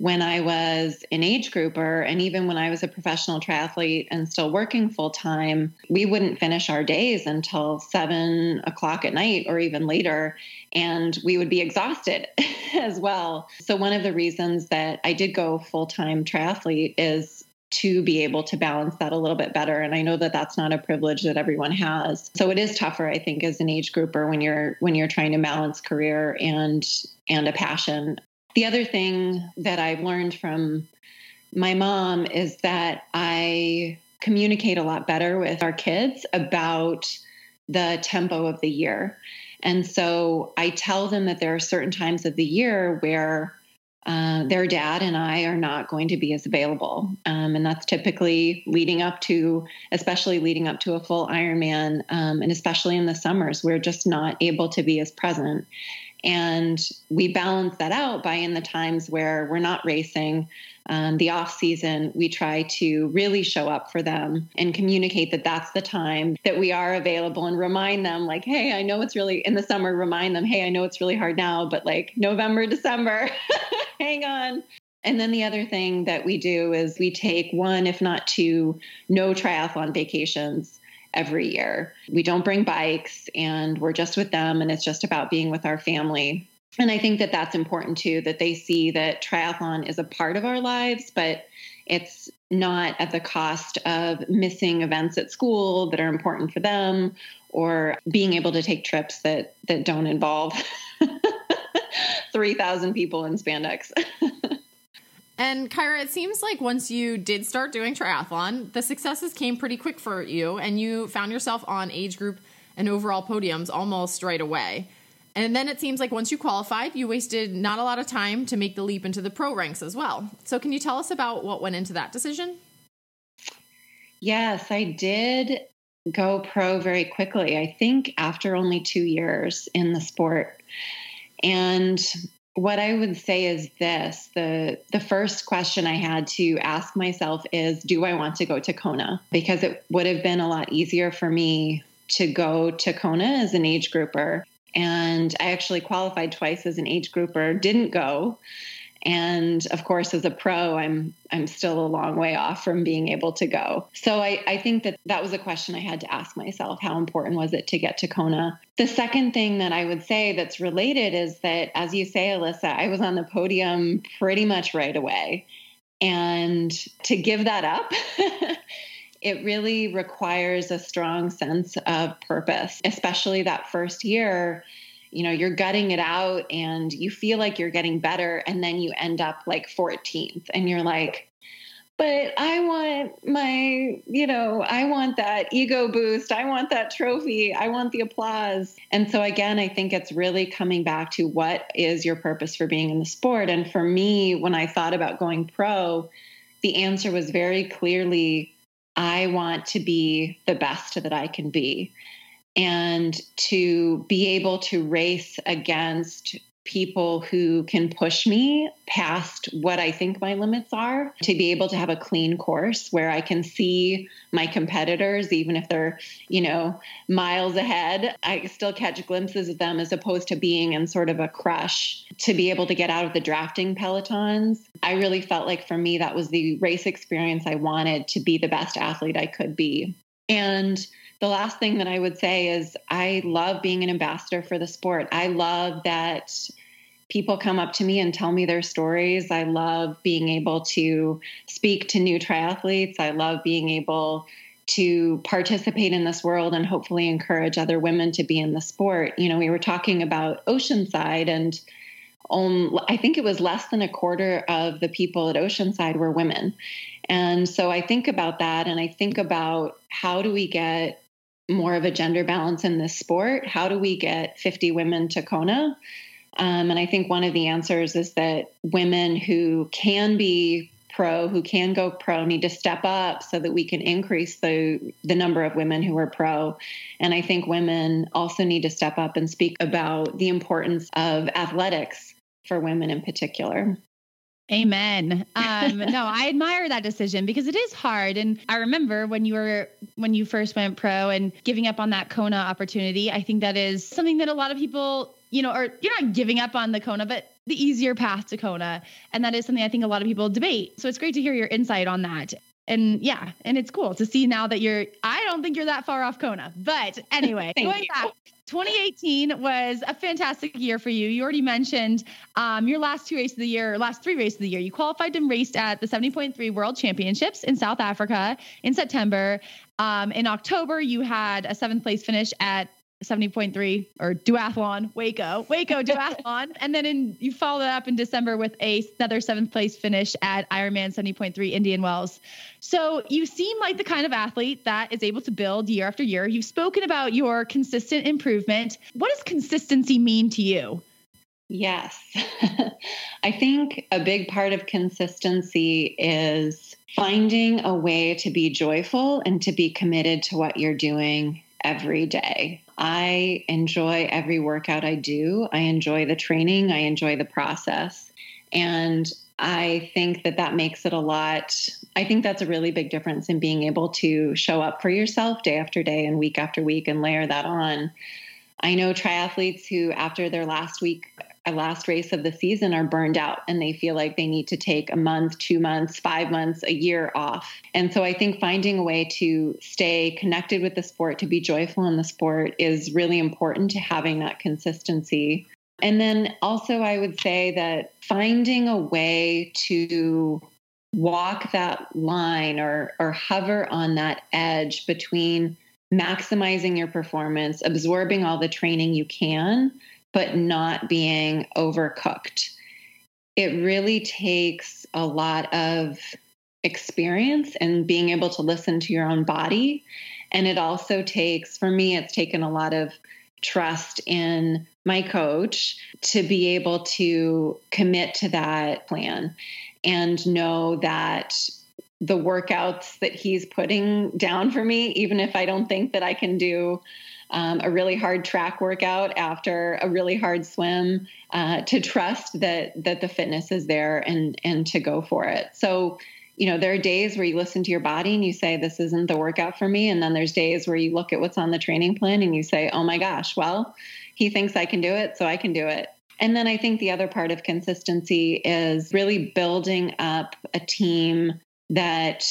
when I was an age grouper, and even when I was a professional triathlete and still working full time, we wouldn't finish our days until seven o'clock at night or even later. And we would be exhausted as well. So, one of the reasons that I did go full time triathlete is to be able to balance that a little bit better. And i know that that's not a privilege that everyone has. So it is tougher i think as an age grouper when you're when you're trying to balance career and and a passion. The other thing that I've learned from my mom is that I communicate a lot better with our kids about the tempo of the year. And so I tell them that there are certain times of the year where uh, their dad and I are not going to be as available. Um, and that's typically leading up to, especially leading up to a full Ironman, um, and especially in the summers, we're just not able to be as present. And we balance that out by in the times where we're not racing, um, the off season, we try to really show up for them and communicate that that's the time that we are available and remind them, like, hey, I know it's really in the summer, remind them, hey, I know it's really hard now, but like November, December, hang on. And then the other thing that we do is we take one, if not two, no triathlon vacations every year. We don't bring bikes and we're just with them and it's just about being with our family. And I think that that's important too, that they see that triathlon is a part of our lives, but it's not at the cost of missing events at school that are important for them or being able to take trips that that don't involve 3000 people in spandex And Kyra, it seems like once you did start doing triathlon, the successes came pretty quick for you, and you found yourself on age group and overall podiums almost right away. And then it seems like once you qualified, you wasted not a lot of time to make the leap into the pro ranks as well. So, can you tell us about what went into that decision? Yes, I did go pro very quickly. I think after only two years in the sport. And what I would say is this the the first question I had to ask myself is do I want to go to Kona because it would have been a lot easier for me to go to Kona as an age grouper and I actually qualified twice as an age grouper didn't go. And of course as a pro i'm i'm still a long way off from being able to go. So I, I think that that was a question i had to ask myself. How important was it to get to kona? The second thing that i would say that's related is that as you say alyssa i was on the podium pretty much right away. And to give that up it really requires a strong sense of purpose especially that first year you know, you're gutting it out and you feel like you're getting better. And then you end up like 14th and you're like, but I want my, you know, I want that ego boost. I want that trophy. I want the applause. And so, again, I think it's really coming back to what is your purpose for being in the sport. And for me, when I thought about going pro, the answer was very clearly I want to be the best that I can be. And to be able to race against people who can push me past what I think my limits are, to be able to have a clean course where I can see my competitors, even if they're, you know, miles ahead. I still catch glimpses of them as opposed to being in sort of a crush to be able to get out of the drafting pelotons. I really felt like for me, that was the race experience I wanted to be the best athlete I could be. And the last thing that I would say is I love being an ambassador for the sport. I love that people come up to me and tell me their stories. I love being able to speak to new triathletes. I love being able to participate in this world and hopefully encourage other women to be in the sport. You know, we were talking about Oceanside and um, I think it was less than a quarter of the people at Oceanside were women. And so I think about that and I think about how do we get more of a gender balance in this sport? How do we get 50 women to Kona? Um, and I think one of the answers is that women who can be pro, who can go pro, need to step up so that we can increase the the number of women who are pro. And I think women also need to step up and speak about the importance of athletics for women in particular. Amen. Um, no, I admire that decision because it is hard. And I remember when you were when you first went pro and giving up on that Kona opportunity. I think that is something that a lot of people, you know, are you're not giving up on the Kona, but the easier path to Kona. And that is something I think a lot of people debate. So it's great to hear your insight on that. And yeah, and it's cool to see now that you're I don't think you're that far off Kona. But anyway, going you. back 2018 was a fantastic year for you. You already mentioned um, your last two races of the year, last three races of the year. You qualified and raced at the 70.3 World Championships in South Africa in September. Um, in October, you had a seventh place finish at 70.3 or duathlon waco waco duathlon. And then in you followed up in december with a, another seventh place finish at ironman 70.3 indian wells. So you seem like the kind of athlete that is able to build year after year. You've spoken about your consistent improvement. What does consistency mean to you? Yes. I think a big part of consistency is finding a way to be joyful and to be committed to what you're doing every day. I enjoy every workout I do. I enjoy the training. I enjoy the process. And I think that that makes it a lot. I think that's a really big difference in being able to show up for yourself day after day and week after week and layer that on. I know triathletes who, after their last week a last race of the season are burned out and they feel like they need to take a month, two months, five months, a year off. And so I think finding a way to stay connected with the sport, to be joyful in the sport, is really important to having that consistency. And then also, I would say that finding a way to walk that line or, or hover on that edge between maximizing your performance, absorbing all the training you can, but not being overcooked. It really takes a lot of experience and being able to listen to your own body. And it also takes, for me, it's taken a lot of trust in my coach to be able to commit to that plan and know that the workouts that he's putting down for me, even if I don't think that I can do um, a really hard track workout after a really hard swim uh, to trust that that the fitness is there and and to go for it. So you know there are days where you listen to your body and you say this isn't the workout for me. And then there's days where you look at what's on the training plan and you say oh my gosh well he thinks i can do it so i can do it. And then i think the other part of consistency is really building up a team that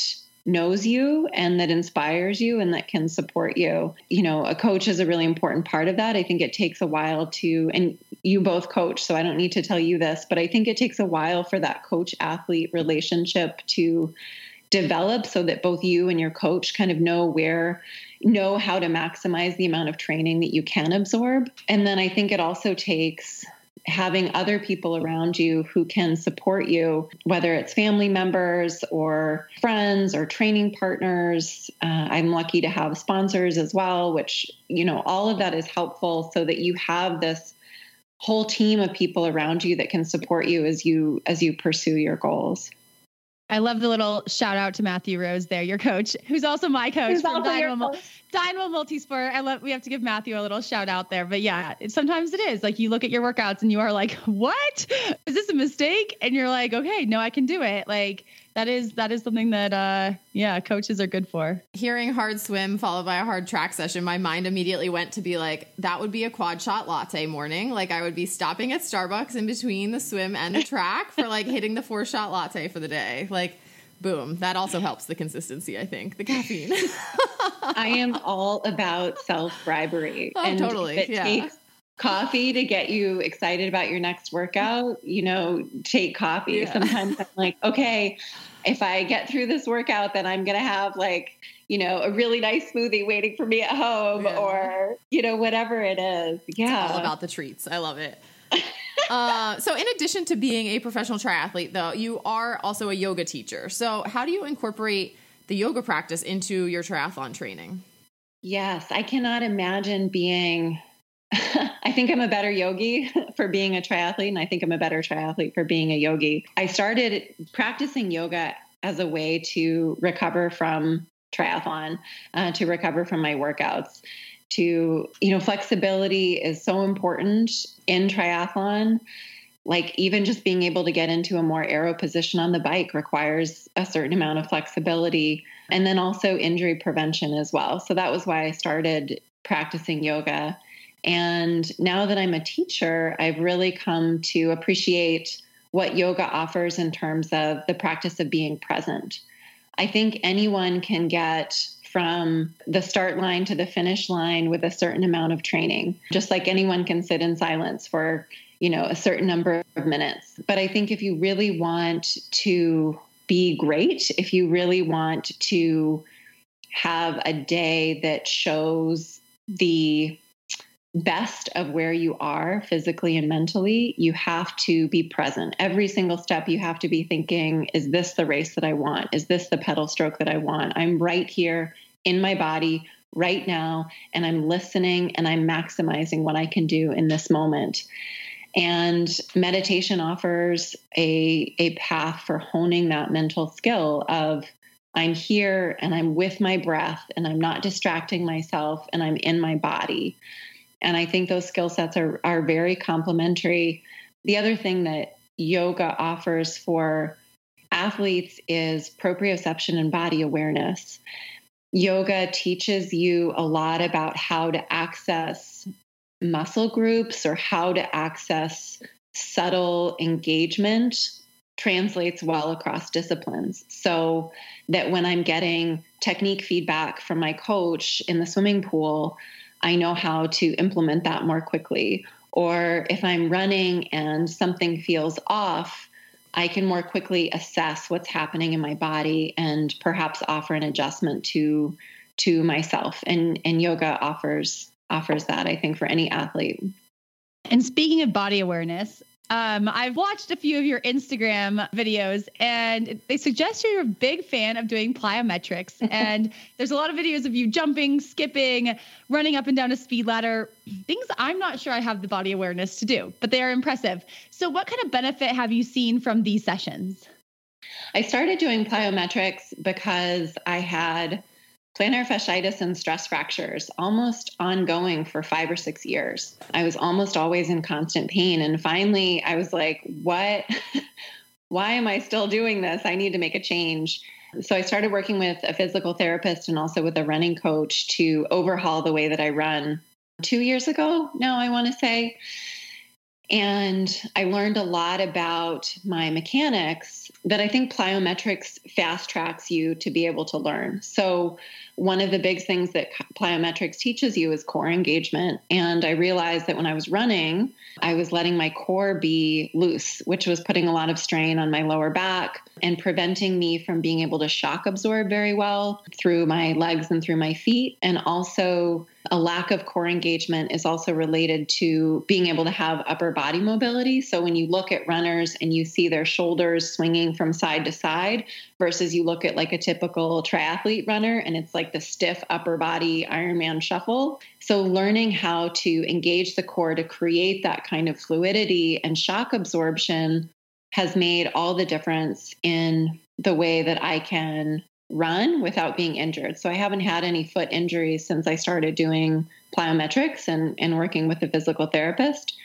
knows you and that inspires you and that can support you. You know, a coach is a really important part of that. I think it takes a while to, and you both coach, so I don't need to tell you this, but I think it takes a while for that coach athlete relationship to develop so that both you and your coach kind of know where know how to maximize the amount of training that you can absorb. And then I think it also takes having other people around you who can support you, whether it's family members or friends or training partners. Uh, I'm lucky to have sponsors as well, which, you know, all of that is helpful so that you have this whole team of people around you that can support you as you as you pursue your goals. I love the little shout out to Matthew Rose there, your coach, who's also my coach who's from Dynamo, Dynamo Multisport. I love we have to give Matthew a little shout out there. But yeah, it, sometimes it is like you look at your workouts and you are like, "What? Is this a mistake?" And you're like, "Okay, no, I can do it." Like that is that is something that uh yeah coaches are good for. Hearing hard swim followed by a hard track session my mind immediately went to be like that would be a quad shot latte morning. Like i would be stopping at starbucks in between the swim and the track for like hitting the four shot latte for the day. Like boom. That also helps the consistency i think the caffeine. I am all about self bribery oh, and totally. it yeah. takes coffee to get you excited about your next workout, you know, take coffee. Yeah. Sometimes I'm like, okay, if I get through this workout, then I'm going to have like, you know, a really nice smoothie waiting for me at home yeah. or, you know, whatever it is. Yeah. It's all about the treats. I love it. uh, so, in addition to being a professional triathlete, though, you are also a yoga teacher. So, how do you incorporate the yoga practice into your triathlon training? Yes, I cannot imagine being I think I'm a better yogi for being a triathlete, and I think I'm a better triathlete for being a yogi. I started practicing yoga as a way to recover from triathlon, uh, to recover from my workouts. To, you know, flexibility is so important in triathlon. Like, even just being able to get into a more aero position on the bike requires a certain amount of flexibility. And then also injury prevention as well. So, that was why I started practicing yoga and now that I'm a teacher, I've really come to appreciate what yoga offers in terms of the practice of being present. I think anyone can get from the start line to the finish line with a certain amount of training, just like anyone can sit in silence for, you know, a certain number of minutes. But I think if you really want to be great, if you really want to have a day that shows the best of where you are physically and mentally, you have to be present. Every single step, you have to be thinking, is this the race that I want? Is this the pedal stroke that I want? I'm right here in my body right now, and I'm listening and I'm maximizing what I can do in this moment. And meditation offers a, a path for honing that mental skill of I'm here and I'm with my breath and I'm not distracting myself and I'm in my body. And I think those skill sets are, are very complementary. The other thing that yoga offers for athletes is proprioception and body awareness. Yoga teaches you a lot about how to access muscle groups or how to access subtle engagement translates well across disciplines. So that when I'm getting technique feedback from my coach in the swimming pool, I know how to implement that more quickly. Or if I'm running and something feels off, I can more quickly assess what's happening in my body and perhaps offer an adjustment to to myself. And and yoga offers offers that I think for any athlete. And speaking of body awareness, um, I've watched a few of your Instagram videos, and they suggest you're a big fan of doing plyometrics. and there's a lot of videos of you jumping, skipping, running up and down a speed ladder, things I'm not sure I have the body awareness to do, but they are impressive. So, what kind of benefit have you seen from these sessions? I started doing plyometrics because I had plantar fasciitis and stress fractures almost ongoing for five or six years. I was almost always in constant pain. And finally, I was like, what? Why am I still doing this? I need to make a change. So I started working with a physical therapist and also with a running coach to overhaul the way that I run two years ago now, I want to say. And I learned a lot about my mechanics that I think plyometrics fast tracks you to be able to learn. So, one of the big things that plyometrics teaches you is core engagement. And I realized that when I was running, I was letting my core be loose, which was putting a lot of strain on my lower back and preventing me from being able to shock absorb very well through my legs and through my feet. And also, a lack of core engagement is also related to being able to have upper body mobility. So, when you look at runners and you see their shoulders swinging from side to side, versus you look at like a typical triathlete runner and it's like the stiff upper body Ironman shuffle. So, learning how to engage the core to create that kind of fluidity and shock absorption has made all the difference in the way that I can run without being injured. So I haven't had any foot injuries since I started doing plyometrics and, and working with a physical therapist.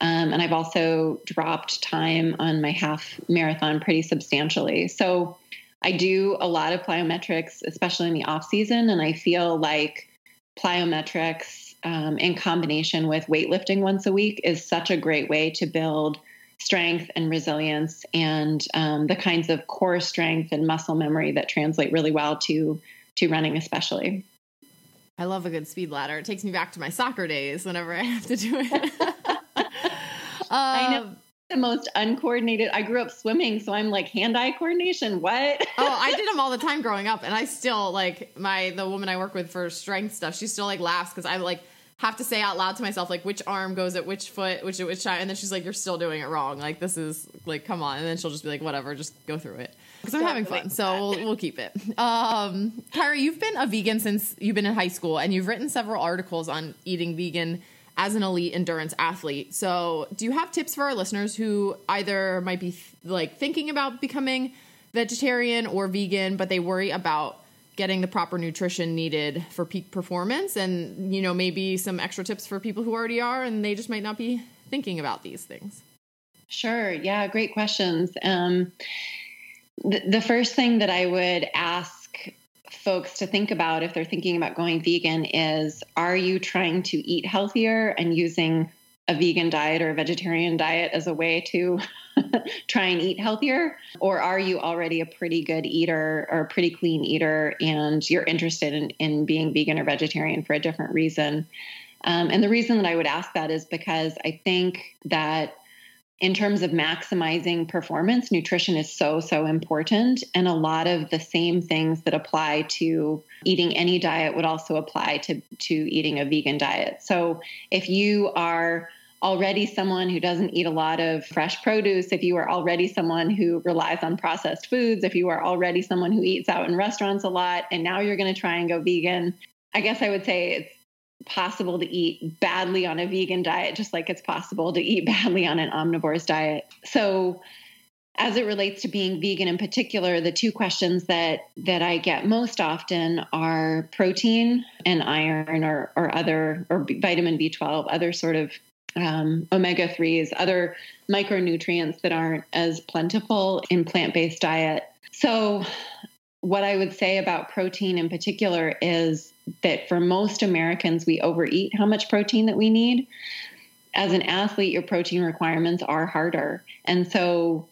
Um, and I've also dropped time on my half marathon pretty substantially. So I do a lot of plyometrics, especially in the off season, and I feel like plyometrics um, in combination with weightlifting once a week is such a great way to build strength and resilience and um, the kinds of core strength and muscle memory that translate really well to to running especially. I love a good speed ladder. It takes me back to my soccer days whenever i have to do it i know the most uncoordinated i grew up swimming so i'm like hand-eye coordination what oh i did them all the time growing up and i still like my the woman i work with for strength stuff she still like laughs because i like have to say out loud to myself like which arm goes at which foot, which at which time, and then she's like, "You're still doing it wrong. Like this is like, come on." And then she'll just be like, "Whatever, just go through it." Because I'm having fun, so we'll we'll keep it. Um, Kyra, you've been a vegan since you've been in high school, and you've written several articles on eating vegan as an elite endurance athlete. So, do you have tips for our listeners who either might be like thinking about becoming vegetarian or vegan, but they worry about getting the proper nutrition needed for peak performance? And you know maybe some extra tips for people who already are and they just might not be thinking about these things. Sure. Yeah great questions. Um, the, the first thing that i would ask folks to think about if they're thinking about going vegan is are you trying to eat healthier and using a vegan diet or a vegetarian diet as a way to try and eat healthier? Or are you already a pretty good eater or a pretty clean eater and you're interested in, in being vegan or vegetarian for a different reason? Um, and the reason that I would ask that is because I think that in terms of maximizing performance, nutrition is so, so important. And a lot of the same things that apply to eating any diet would also apply to, to eating a vegan diet. So if you are already someone who doesn't eat a lot of fresh produce, if you are already someone who relies on processed foods, if you are already someone who eats out in restaurants a lot, and now you're going to try and go vegan, I guess I would say it's possible to eat badly on a vegan diet, just like it's possible to eat badly on an omnivore's diet. So, as it relates to being vegan in particular, the two questions that that I get most often are protein and iron or or other or vitamin B12, other sort of um, omega 3s, other micronutrients that aren't as plentiful in plant based diet. So, what I would say about protein in particular is that for most Americans, we overeat how much protein that we need. As an athlete, your protein requirements are harder. And so,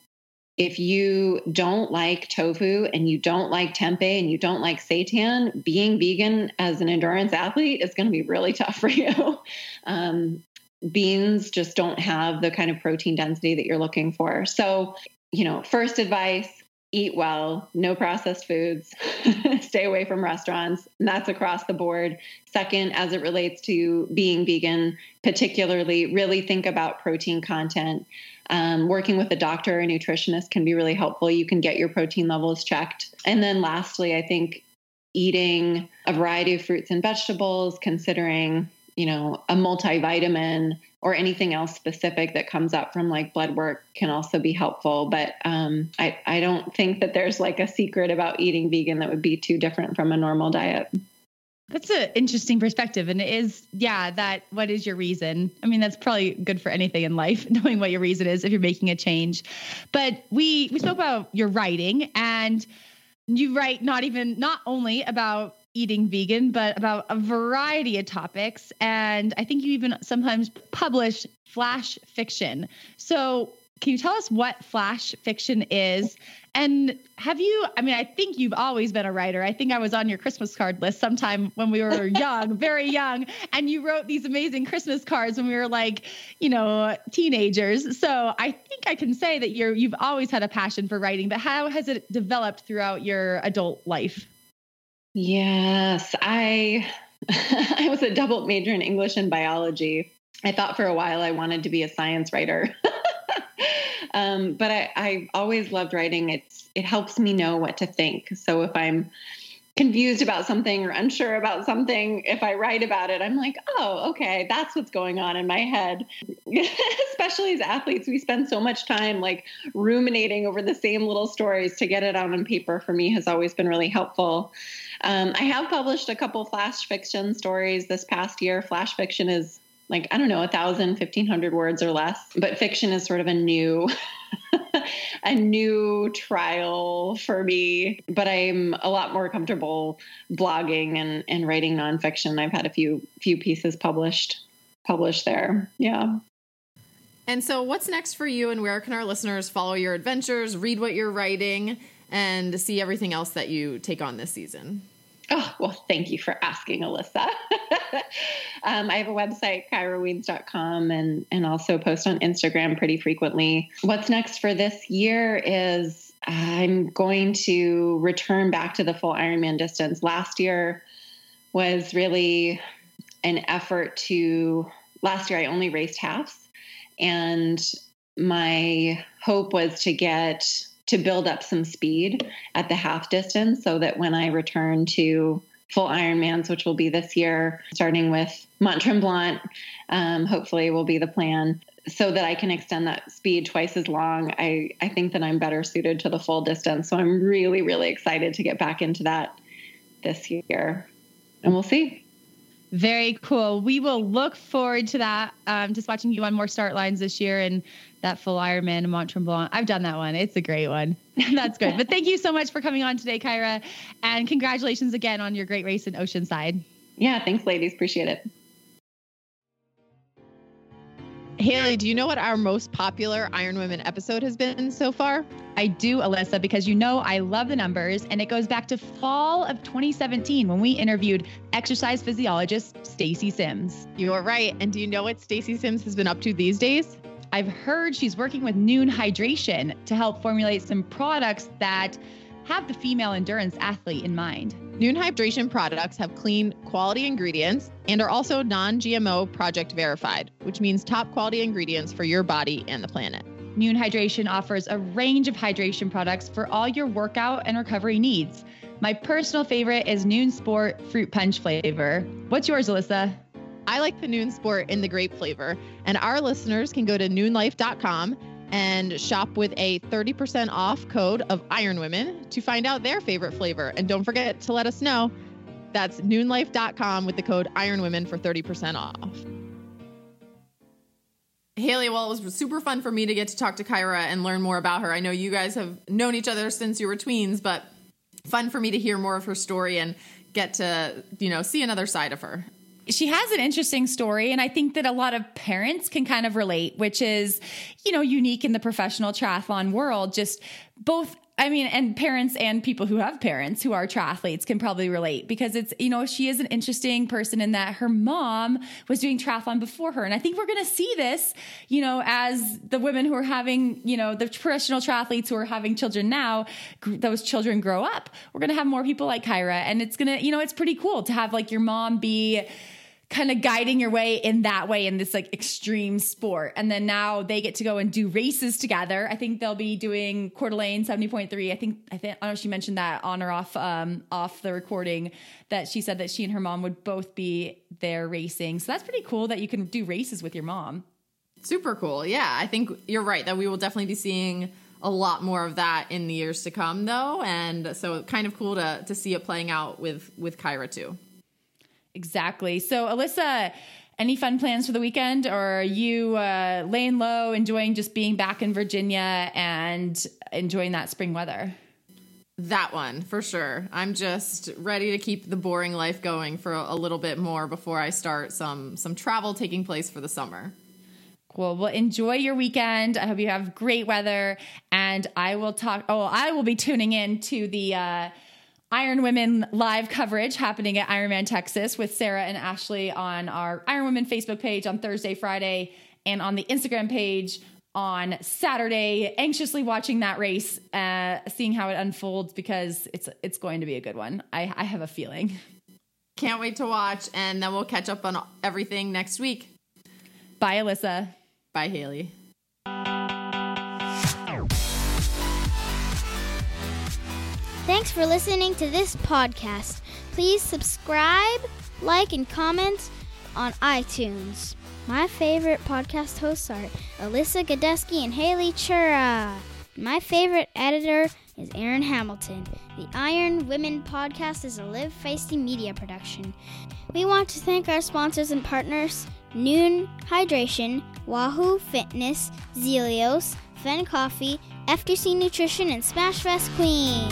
if you don't like tofu and you don't like tempeh and you don't like seitan, being vegan as an endurance athlete is going to be really tough for you. Um, beans just don't have the kind of protein density that you're looking for. So, you know, first advice eat well, no processed foods, stay away from restaurants. And that's across the board. Second, as it relates to being vegan, particularly, really think about protein content. Um, working with a doctor or a nutritionist can be really helpful. You can get your protein levels checked. And then lastly, I think eating a variety of fruits and vegetables, considering you know, a multivitamin or anything else specific that comes up from like blood work can also be helpful. But um, I, I don't think that there's like a secret about eating vegan that would be too different from a normal diet. That's an interesting perspective. And it is, yeah, that what is your reason? I mean, that's probably good for anything in life, knowing what your reason is if you're making a change. But we we spoke about your writing and you write not even not only about eating vegan, but about a variety of topics. And I think you even sometimes publish flash fiction. So, can you tell us what flash fiction is? And have you, I mean, I think you've always been a writer. I think I was on your Christmas card list sometime when we were young, very young. And you wrote these amazing Christmas cards when we were like, you know, teenagers. So I think I can say that you're, you've always had a passion for writing, but how has it developed throughout your adult life? Yes, I, I was a double major in English and biology. I thought for a while I wanted to be a science writer. um, but I, I always loved writing. It's it helps me know what to think. So if I'm confused about something or unsure about something, if I write about it, I'm like, oh, okay, that's what's going on in my head. Especially as athletes, we spend so much time like ruminating over the same little stories to get it out on paper for me has always been really helpful. Um, I have published a couple flash fiction stories this past year. Flash fiction is like i don't know a thousand fifteen hundred words or less. But fiction is sort of a new a new trial for me. But i'm a lot more comfortable blogging and, and writing nonfiction. I've had a few few pieces published published there. Yeah. And so what's next for you and where can our listeners follow your adventures read what you're writing and see everything else that you take on this season Oh, well, thank you for asking, Alyssa. um, I have a website, kyrawiens.com, and, and also post on Instagram pretty frequently. What's next for this year is I'm going to return back to the full Ironman distance. Last year was really an effort to, last year I only raced halves, and my hope was to get to build up some speed at the half distance so that when I return to full Ironmans, which will be this year, starting with Mont Tremblant, um, hopefully will be the plan so that I can extend that speed twice as long. I, I think that I'm better suited to the full distance. So I'm really, really excited to get back into that this year. And we'll see. Very cool. We will look forward to that. Um, just watching you on more start lines this year and that full Ironman in Mont Tremblant. I've done that one. It's a great one. That's good. but thank you so much for coming on today, Kyra. And congratulations again on your great race in Oceanside. Yeah, thanks, ladies. Appreciate it. Haley, do you know what our most popular Iron Women episode has been so far? I do, Alyssa, because you know I love the numbers, and it goes back to fall of 2017 when we interviewed exercise physiologist Stacy Sims. You are right. And do you know what Stacy Sims has been up to these days? I've heard she's working with Nuun Hydration to help formulate some products that have the female endurance athlete in mind. Nuun Hydration products have clean, quality ingredients and are also non GMO project verified, which means top quality ingredients for your body and the planet. Nuun Hydration offers a range of hydration products for all your workout and recovery needs. My personal favorite is Nuun Sport Fruit Punch flavor. What's yours, Alyssa? I like the Nuun Sport in the grape flavor, and our listeners can go to nuunlife.com and shop with a 30% off code of Iron Women to find out their favorite flavor. And don't forget to let us know. That's nuunlife.com with the code Iron Women for 30% off. Haley, well, it was super fun for me to get to talk to Kyra and learn more about her. I know you guys have known each other since you were tweens, but fun for me to hear more of her story and get to, you know, see another side of her she has an interesting story and i think that a lot of parents can kind of relate which is you know unique in the professional triathlon world just both I mean, and parents and people who have parents who are triathletes can probably relate because it's, you know, she is an interesting person in that her mom was doing triathlon before her. And I think we're going to see this, you know, as the women who are having, you know, the professional triathletes who are having children now, those children grow up. We're going to have more people like Kyra. And it's going to, you know, it's pretty cool to have like your mom be, kind of guiding your way in that way in this like extreme sport. And then now they get to go and do races together. I think they'll be doing Coeur d'Alene 70.3. I think I think I don't know she mentioned that on or off um off the recording that she said that she and her mom would both be there racing. So that's pretty cool that you can do races with your mom. Super cool. Yeah, I think you're right that we will definitely be seeing a lot more of that in the years to come though and so kind of cool to to see it playing out with with Kyra too. Exactly. So, Alyssa, any fun plans for the weekend, or are you uh, laying low, enjoying just being back in Virginia and enjoying that spring weather? That one for sure. I'm just ready to keep the boring life going for a little bit more before I start some some travel taking place for the summer. Cool. Well, enjoy your weekend. I hope you have great weather. And I will talk. Oh, I will be tuning in to the uh, Iron Women live coverage happening at Ironman Texas with Sarah and Ashley on our Iron Women Facebook page on Thursday, Friday, and on the Instagram page on Saturday, anxiously watching that race, uh, seeing how it unfolds because it's it's going to be a good one. I, I have a feeling. Can't wait to watch, and then we'll catch up on everything next week. Bye, Alyssa. Bye, Haley. Thanks for listening to this podcast. Please subscribe, like, and comment on iTunes. My favorite podcast hosts are Alyssa Godesky and Haley Chura. My favorite editor is Erin Hamilton. The Iron Women podcast is a Live Feisty media production. We want to thank our sponsors and partners Nuun Hydration, Wahoo Fitness, Zealios, Fen Coffee, FTC Nutrition, and Smash Fest Queen.